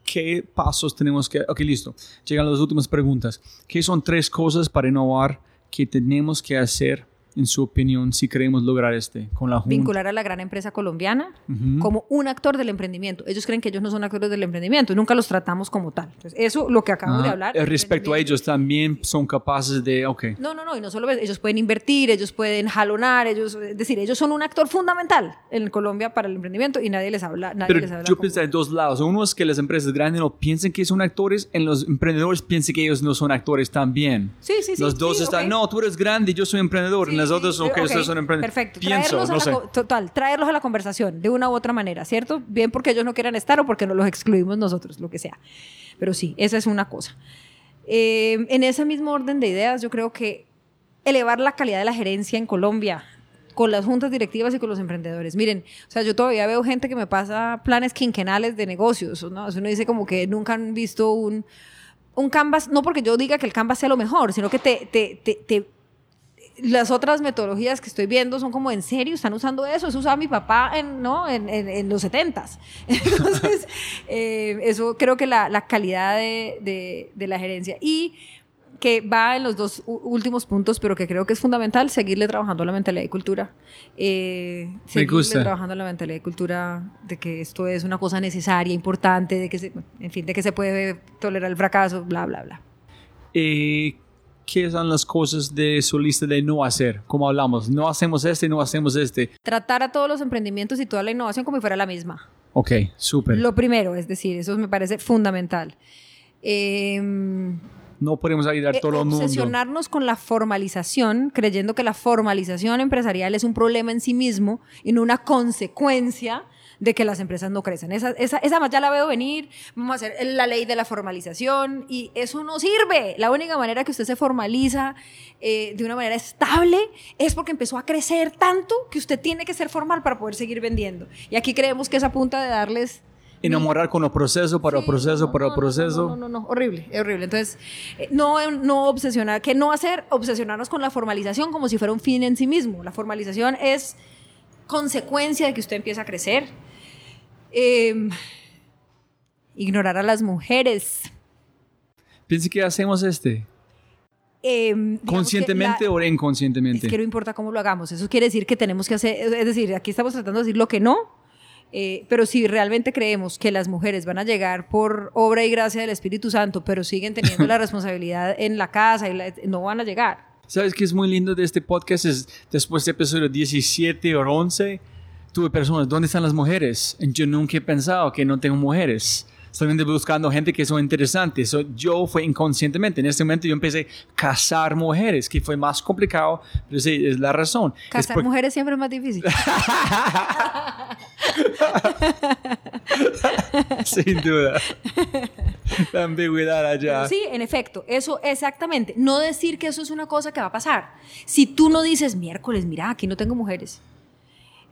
¿Qué pasos tenemos que...? Ok, listo. Llegan las últimas preguntas. ¿Qué son tres cosas para innovar que tenemos que hacer en su opinión, si queremos lograr este con la Vincular a la gran empresa colombiana como un actor del emprendimiento. Ellos creen que ellos no son actores del emprendimiento, nunca los tratamos como tal. Entonces, eso lo que acabo de ah, hablar. Eh, respecto a ellos también son capaces de, ok. No, no, no, y no solo ellos pueden invertir, ellos pueden jalonar, ellos, es decir, ellos son un actor fundamental en Colombia para el emprendimiento y nadie les habla. Nadie les habla yo pienso de dos lados. Uno es que las empresas grandes no piensen que son actores, en los emprendedores piensen que ellos no son actores también. Sí, sí, sí. Los dos están, no, tú eres grande, yo soy emprendedor. en las otras, ok, okay Perfecto. traerlos a la, Total, traerlos a la conversación de una u otra manera, ¿cierto? Bien porque ellos no quieran estar o porque no los excluimos nosotros, lo que sea. Pero sí, esa es una cosa. Eh, en ese mismo orden de ideas, yo creo que elevar la calidad de la gerencia en Colombia con las juntas directivas y con los emprendedores. Miren, o sea, yo todavía veo gente que me pasa planes quinquenales de negocios, ¿no? uno dice como que nunca han visto un, un Canvas, no porque yo diga que el Canvas sea lo mejor, sino que te, te, te las otras metodologías que estoy viendo son como, ¿en serio están usando eso? Eso usaba mi papá en, ¿no? en, en, los setentas. Entonces, eh, eso creo que la, la calidad de, de, la gerencia. Y que va en los dos últimos puntos, pero que creo que es fundamental, seguirle trabajando la mentalidad y cultura. Eh, seguirle trabajando la mentalidad y cultura de que esto es una cosa necesaria, importante, de que se, en fin, de que se puede tolerar el fracaso, bla, bla, bla. Eh, qué son las cosas de su lista de no hacer, como hablamos, no hacemos este, no hacemos este. Tratar a todos los emprendimientos y toda la innovación como si fuera la misma. Ok, súper. Lo primero, es decir, eso me parece fundamental. Em, no podemos ayudar a todo el mundo. Obsesionarnos con la formalización, creyendo que la formalización empresarial es un problema en sí mismo y no una consecuencia de que las empresas no crecen. Esa, esa, esa más ya la veo venir, vamos a hacer la ley de la formalización y eso no sirve. La única manera que usted se formaliza eh, de una manera estable es porque empezó a crecer tanto que usted tiene que ser formal para poder seguir vendiendo. Y aquí creemos que esa punta de darles enamorar con el proceso para el proceso para el proceso. No, no, no, horrible, horrible. Entonces, eh, no, no obsesionar, que no hacer, obsesionarnos con la formalización como si fuera un fin en sí mismo. La formalización es consecuencia de que usted empieza a crecer. Em, ignorar a las mujeres. Piense que hacemos este. Em, ¿Conscientemente o inconscientemente? Es que no importa cómo lo hagamos. Eso quiere decir que tenemos que hacer, es decir, aquí estamos tratando de decir lo que no, eh, pero si realmente creemos que las mujeres van a llegar por obra y gracia del Espíritu Santo, pero siguen teniendo la responsabilidad en la casa, y no van a llegar. ¿Sabes qué es muy lindo de este podcast? Es después de episodio 17 o 11, tuve personas, ¿dónde están las mujeres? Yo nunca he pensado que no tengo mujeres. Solamente buscando gente que son interesantes. yo fue inconscientemente. En este momento yo empecé a casar mujeres, que fue más complicado, pero sí, es la razón. Casar mujeres siempre es más difícil. Sin duda. La ambigüedad allá. Sí, en efecto, eso exactamente. No decir que eso es una cosa que va a pasar. Si tú no dices, miércoles, mira, aquí no tengo mujeres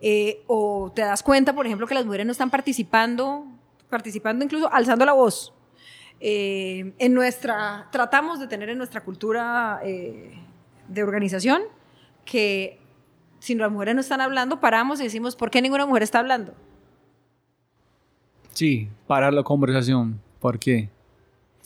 eh, o te das cuenta, por ejemplo, que las mujeres no están participando, participando incluso alzando la voz. Eh, en nuestra, tratamos de tener en nuestra cultura eh, de organización que si las mujeres no están hablando, paramos y decimos, ¿por qué ninguna mujer está hablando? Sí, parar la conversación. ¿Por qué?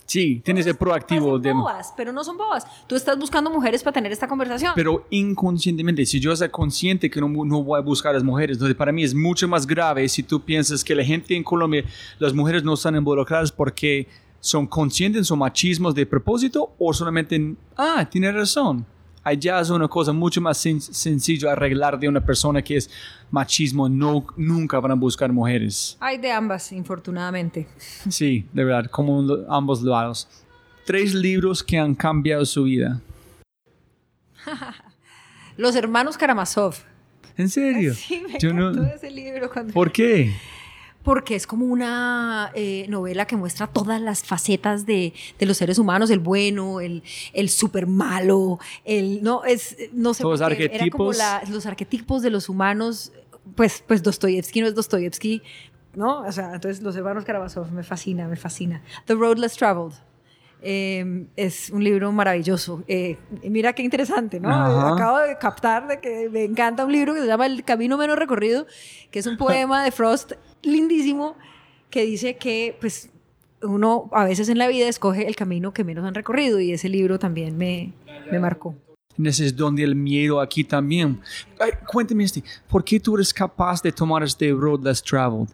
Sí, tienes el proactivo. de... bobas, pero no son bobas. Tú estás buscando mujeres para tener esta conversación. Pero inconscientemente, si yo soy consciente que no, no, voy a buscar a las mujeres, entonces para mí es mucho más grave si tú piensas que la gente en Colombia, las mujeres no están involucradas porque son conscientes de su machismo de propósito o solamente, ah, tiene razón allá es una cosa mucho más sencilla arreglar de una persona que es machismo, no, nunca van a buscar mujeres. Hay de ambas, infortunadamente. Sí, de verdad, como ambos lados. Tres libros que han cambiado su vida. Los hermanos Karamazov. ¿En serio? Sí, me encantó ese libro. ¿Por qué? Porque es como una eh, novela que muestra todas las facetas de, de, los seres humanos, el bueno, el, el súper malo, el, no, es, no sé, los arquetipos. los arquetipos de los humanos, pues, pues Dostoyevsky no es Dostoyevsky ¿no? O sea, entonces los hermanos Karamazov me fascina, me fascina. The Road Less Traveled. Eh, es un libro maravilloso. Eh, mira qué interesante, ¿no? Ajá. Acabo de captar de que me encanta un libro que se llama El Camino Menos Recorrido, que es un poema de Frost lindísimo que dice que, pues, uno a veces en la vida escoge el camino que menos han recorrido y ese libro también me, me marcó. Ese es donde el miedo aquí también. Ay, cuéntame este, ¿por qué tú eres capaz de tomar este road less traveled?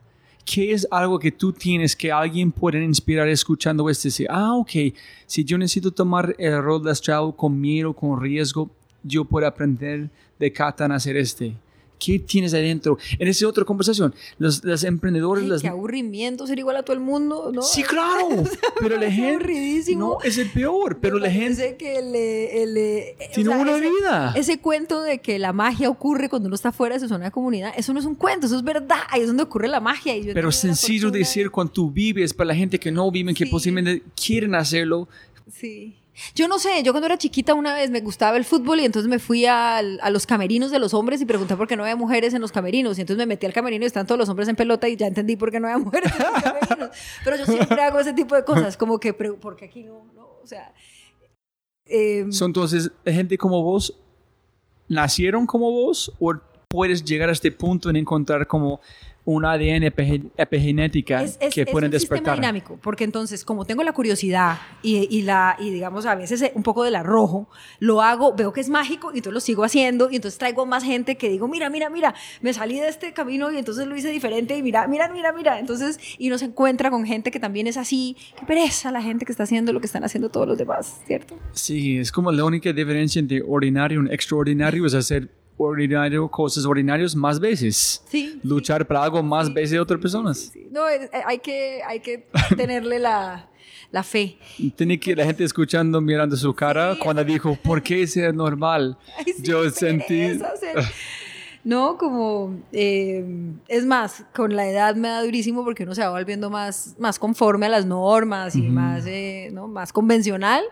¿Qué es algo que tú tienes que alguien puede inspirar escuchando esto? Decir, ah, ok, si yo necesito tomar el road less traveled con miedo, con riesgo, yo puedo aprender de Katan a hacer este. ¿Qué tienes adentro? En esa otra conversación, los, los emprendedores... Ay, las- qué aburrimiento ser igual a todo el mundo, ¿no? Sí, claro, pero la gente... aburridísimo. No, es el peor, pero Me la gente que le, le- o tiene sea, una ese- vida. Ese cuento de que la magia ocurre cuando uno está fuera de su zona de comunidad, eso no es un cuento, eso es verdad, ahí es donde ocurre la magia. Y yo Pero sencillo decir cuando tú vives, para la gente que no viven, que Sí. posiblemente quieren hacerlo. Sí. Yo no sé, yo cuando era chiquita una vez me gustaba el fútbol y entonces me fui al- a, los camerinos de los hombres y pregunté por qué no había mujeres en los camerinos. Y entonces me metí al camerino y están todos los hombres en pelota y ya entendí por qué no había mujeres en los camerinos. Pero yo siempre hago ese tipo de cosas, como que, pero, ¿por qué aquí no? no? O sea, eh, So, entonces, gente como vos, ¿nacieron como vos o puedes llegar a este punto en encontrar como un ADN epi- epigenética es, es- que es pueden un sistema despertar? dinámico, porque entonces, como tengo la curiosidad y, y la, y digamos a veces eh, un poco del arrojo, lo hago, veo que es mágico y entonces lo sigo haciendo y entonces traigo más gente que digo, mira, mira, mira, me salí de este camino y entonces lo hice diferente y mira, mira, mira, mira. Entonces, y uno se encuentra con gente que también es así, qué pereza la gente que está haciendo lo que están haciendo todos los demás, ¿cierto? Sí, es como la única diferencia entre ordinario y extraordinario es hacer ordinario, cosas ordinarias más veces. Sí. Luchar para algo más Sí, veces de otras sí, personas. sí, sí. No, es- eh, hay que, hay que tenerle la, la fe. Tiene que la gente escuchando, mirando su cara Sí. cuando dijo, ¿por qué ser normal? Ay, sí, Yo sentí... No, como, eh, es más, con la edad me da durísimo porque uno se va volviendo más, más conforme a las normas y Ujú. más, eh, ¿no? más convencional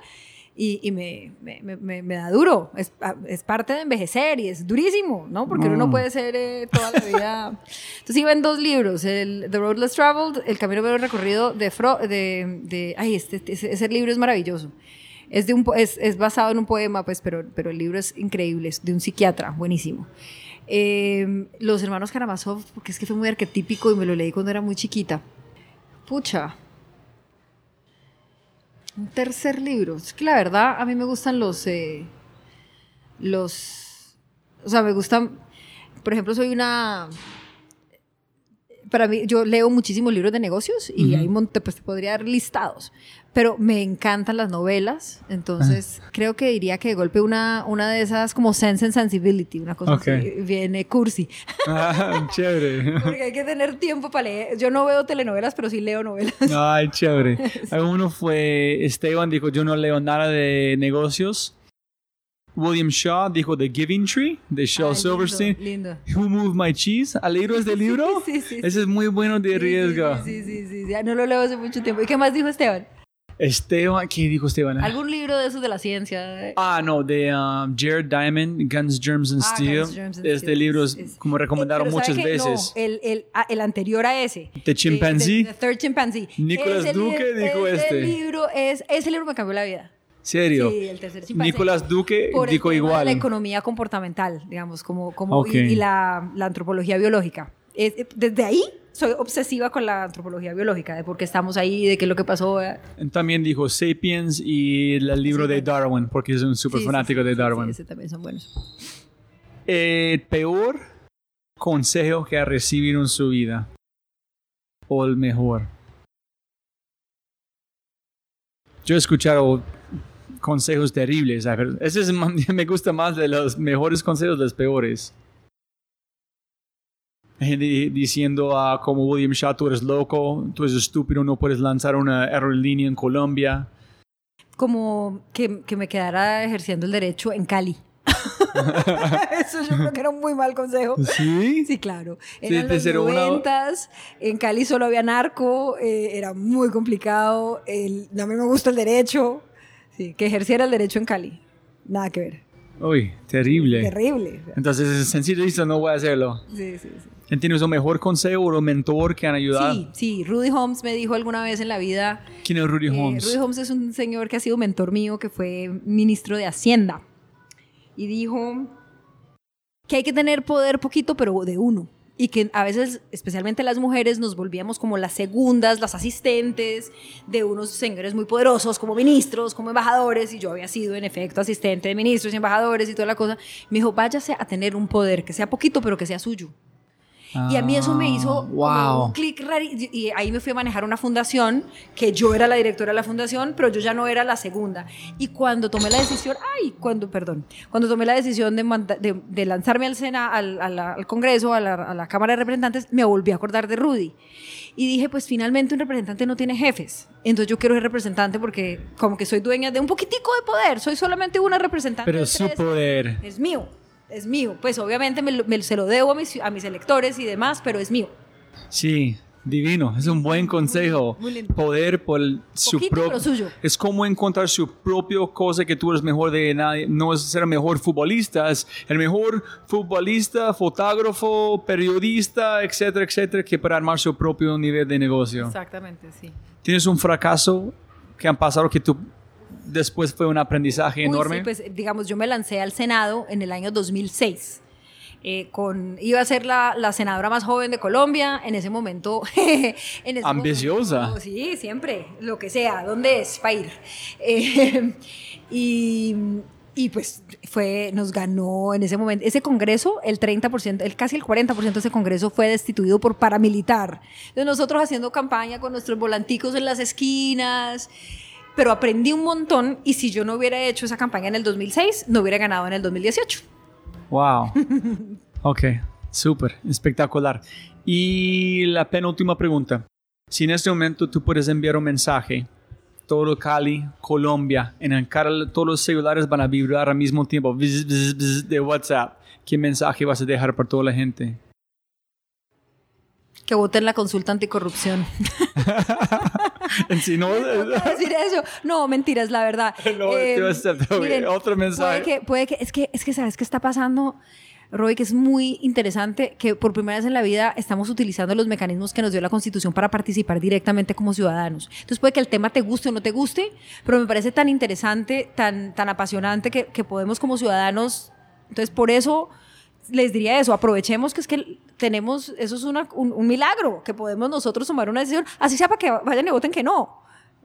y, y me, me, me- me- da duro. Es, es parte de envejecer y es durísimo, ¿no? Porque uno no Mm. puede ser eh, toda la vida. Entonces iba en dos libros, el The Road Less Traveled, El Camino Menos Recorrido de, Fro de, de ay, este, ese, ese libro es maravilloso. Es, de un, es, es basado en un poema, pues, pero, pero el libro es increíble, es de un psiquiatra, buenísimo. Eh, los hermanos Karamazov, porque es que fue muy arquetípico y me lo leí cuando era muy chiquita. Pucha. Un tercer libro. Es que la verdad, a mí me gustan los. eh, los. O sea, me gustan. Por ejemplo, soy una. Para mí, yo leo muchísimos libros de negocios y Ujú. hay un pues te podría dar listados. Pero me encantan las novelas, entonces creo que diría que de golpe una, una de esas como Sense and Sensibility, una cosa Ok. así, viene cursi. Ah, chévere. Porque hay que tener tiempo para leer. Yo no veo telenovelas, pero sí leo novelas. Ay, chévere. Uno fue, Esteban dijo, yo no leo nada de negocios. William Shaw dijo The Giving Tree, de Shel Ay, Silverstein. Lindo. lindo. Who Moved My Cheese? ¿Has leído este libro? Sí, sí, sí. Ese es muy bueno de riesgo. Sí, sí, sí. Ya no lo leo hace mucho tiempo. ¿Y qué más dijo Esteban? Esteban, ¿qué dijo Esteban? ¿Algún libro de esos de la ciencia? Ah, no, de um, Jared Diamond, Guns, Germs and Ah, Steel. Guns, Germs and este Steel. libro es Es- como recomendaron Eh, ¿sabe muchas veces. No, el, el, ah, el anterior a ese. The Chimpanzee. The, the Third Chimpanzee. Nicolas Ese Duque dijo este. libro es, ese libro me cambió la vida. ¿Serio? Sí, el tercer chimpancé. Nicolás Duque Por el dijo tema de igual. la economía comportamental, digamos, como, y, y la, la antropología biológica. Es- eh, desde ahí soy obsesiva con la antropología biológica, de por qué estamos ahí, de qué es lo que pasó. eh. También dijo Sapiens y el libro de. Darwin, porque es un súper Sí, fanático de Darwin. Sí, ese también son buenos. El peor consejo que ha recibido en su vida. O el mejor. Yo he escuchado consejos terribles. a ver, Ese es, me gusta más de los mejores consejos, los peores. Gente diciendo a como William Shaw, tú eres loco, tú eres estúpido, no puedes lanzar una aerolínea en Colombia. Como que, que me quedara ejerciendo el derecho en Cali. Eso yo creo que era un muy mal consejo. ¿Sí? Sí, claro. Sí, Eran de los ser una- noventas, en Cali solo había narco, eh, era muy complicado, el, a mí me gusta el derecho, sí, que ejerciera el derecho en Cali, nada que ver, Uy, terrible. terrible. Entonces, es sencillo, listo, no voy a hacerlo. Sí, sí, sí. ¿Tienes un mejor consejo o mentor que han ayudado? Sí, sí. Rudy Holmes me dijo alguna vez en la vida. ¿Quién es Rudy eh, Holmes? Rudy Holmes es un señor que ha sido mentor mío, que fue ministro de Hacienda. Y dijo que hay que tener poder poquito, pero de uno. Y que a veces, especialmente las mujeres, nos volvíamos como las segundas, las asistentes de unos señores muy poderosos, como ministros, como embajadores. Y yo había sido, en efecto, asistente de ministros y embajadores y toda la cosa. Me dijo, váyase a tener un poder, que sea poquito, pero que sea suyo. Y a mí eso me hizo como wow. un clic raro. Y ahí me fui a manejar una fundación, que yo era la directora de la fundación, pero yo ya no era la segunda. Y cuando tomé la decisión, ay, cuando, perdón, cuando tomé la decisión de, manda- de, de lanzarme al, Sena, al, a la- al Congreso, a la, a la Cámara de Representantes, me volví a acordar de Rudy. Y dije, pues finalmente un representante no tiene jefes. Entonces yo quiero ser representante porque como que soy dueña de un poquitico de poder. Soy solamente una representante. Pero su poder. es mío, es mío. Pues obviamente me, se lo debo a mis, a mis electores y demás, pero es mío. Sí, divino. Es un buen consejo. Muy lindo. Poder por su propio. Es como encontrar su propio cosa que tú eres mejor de nadie. No es ser el mejor futbolista, es el mejor futbolista, fotógrafo, periodista, etcétera, etcétera, que para armar su propio nivel de negocio. Exactamente, sí. ¿Tienes un fracaso que han pasado que tú después fue un aprendizaje Uy, enorme? sí, pues digamos, yo me lancé al Senado en el año 2006. eh, con, iba a ser la, la senadora más joven de Colombia en ese momento. en ese Ambiciosa. momento, sí, siempre, lo que sea, ¿dónde es? Para ir. Eh, y, y pues fue, nos ganó en ese momento, ese congreso, el 30%, el, casi el 40% de ese congreso fue destituido por paramilitar. Entonces nosotros haciendo campaña con nuestros volanticos en las esquinas, pero aprendí un montón y si yo no hubiera hecho esa campaña en el 2006, no hubiera ganado en el 2018. Wow. Ok, súper, espectacular. Y la penúltima pregunta. Si en este momento tú puedes enviar un mensaje, todo Cali, Colombia, en el cara todos los celulares van a vibrar al mismo tiempo bzz, bzz, bzz, de WhatsApp, ¿qué mensaje vas a dejar para toda la gente? Que voten la consulta anticorrupción. En sí, no, ¿Por qué decir eso? No, mentiras, la verdad. No, a hacer otro mensaje. Puede que, puede que, es que, es que sabes qué está pasando, Roy, que es muy interesante que por primera vez en la vida estamos utilizando los mecanismos que nos dio la Constitución para participar directamente como ciudadanos. Entonces puede que el tema te guste o no te guste, pero me parece tan interesante, tan, tan apasionante que, que podemos como ciudadanos. Entonces por eso les diría eso, aprovechemos que es que tenemos, eso es un, milagro, que podemos nosotros tomar una decisión, así sea para que vayan y voten que no,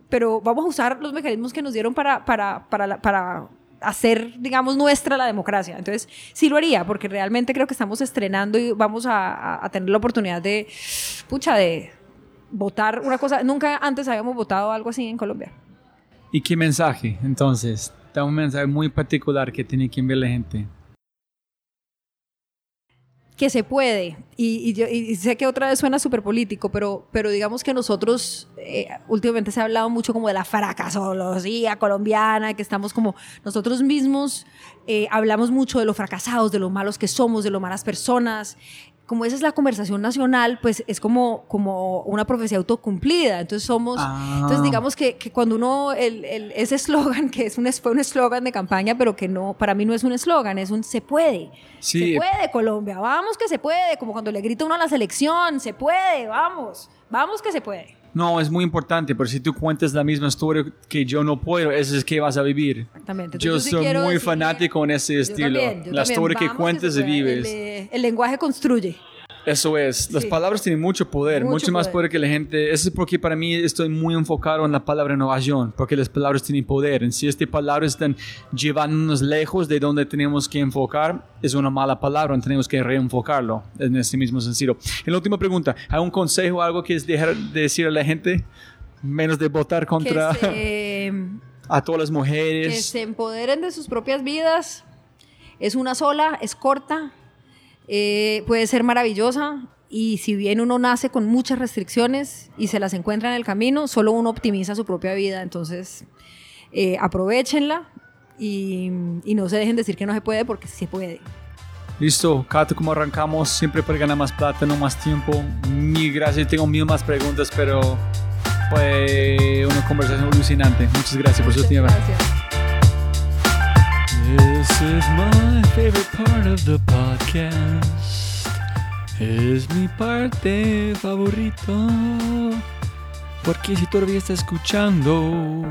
pero vamos a usar los mecanismos que nos dieron para, para, para, hacer, digamos, nuestra la democracia. Entonces, sí lo haría, porque realmente creo que estamos estrenando y vamos a, a- a tener la oportunidad de, pucha, de votar una cosa, nunca antes habíamos votado algo así en Colombia. ¿Y qué mensaje? Entonces, da un mensaje muy particular que tiene que enviar la gente. Que se puede. Y, yo, sé que otra vez suena súper político, pero, pero digamos que nosotros, eh, últimamente se ha hablado mucho como de la fracasología colombiana, que estamos como nosotros mismos eh, hablamos mucho de lo fracasados, de lo malos que somos, de lo malas personas. Como esa es la conversación nacional, pues es como, como una profecía autocumplida. Entonces somos, Ah. entonces digamos que, que cuando uno, el, el- ese eslogan, que es un, fue un eslogan de campaña, pero que no, para mí no es un eslogan, es un se puede. Sí. Se puede, Colombia, vamos que se puede, como cuando le grita uno a la selección, se puede, vamos, vamos que se puede. No, es muy importante, pero si tú cuentas la misma historia que yo no puedo, eso es que vas a vivir. Exactamente. Yo Entonces, sí soy muy fanático en ese Yo estilo. también, yo la también. historia que Vamos cuentas se y vives. El, el lenguaje construye. Eso es. Las Sí. palabras tienen mucho poder, Mucho mucho, más poder. poder que la gente. Eso es porque para mí estoy muy enfocado en la palabra innovación, porque las palabras tienen poder. En si estas palabras están llevándonos lejos de donde tenemos que enfocar, es una mala palabra, tenemos que reenfocarlo en ese mismo sentido. Y la última pregunta, ¿hay un consejo, algo que es dejar de decir a la gente? Menos de votar contra Que se, a todas las que mujeres. se empoderen de sus propias vidas. Es una sola, es corta, eh, puede ser maravillosa. Y si bien uno nace con muchas restricciones y se las encuentra en el camino, solo uno optimiza su propia vida. Entonces, eh, aprovechenla y, y no se dejen decir que no se puede porque se puede. Listo, Cato, como arrancamos, siempre para ganar más plata, no más tiempo. Mil gracias, tengo mil más preguntas, pero fue una conversación alucinante. Muchas gracias por su tiempo. gracias. This is my favorite part of the podcast. es mi parte favorita. Porque si todavía estás escuchando,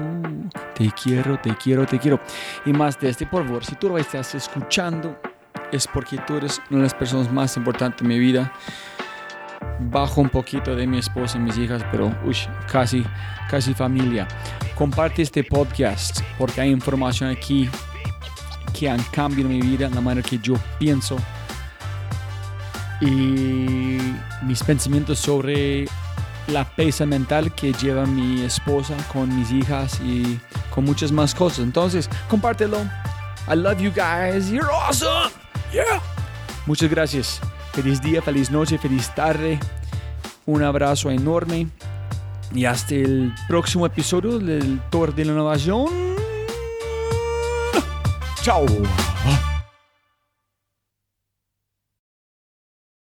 te quiero, te quiero, te quiero. Y más de este, por favor, si tú todavía estás escuchando, es porque tú eres una de las personas más importantes en mi vida. Bajo un poquito de mi esposa y mis hijas, pero uy, casi, casi familia. Comparte este podcast porque hay información aquí que han cambiado mi vida, la manera que yo pienso y mis pensamientos sobre la pesa mental que lleva mi esposa con mis hijas y con muchas más cosas. Entonces, compártelo. I love you guys. You're awesome. Yeah. Muchas gracias. Feliz día, feliz noche, feliz tarde. Un abrazo enorme. Y hasta el próximo episodio del Tour de la Innovación. 下午。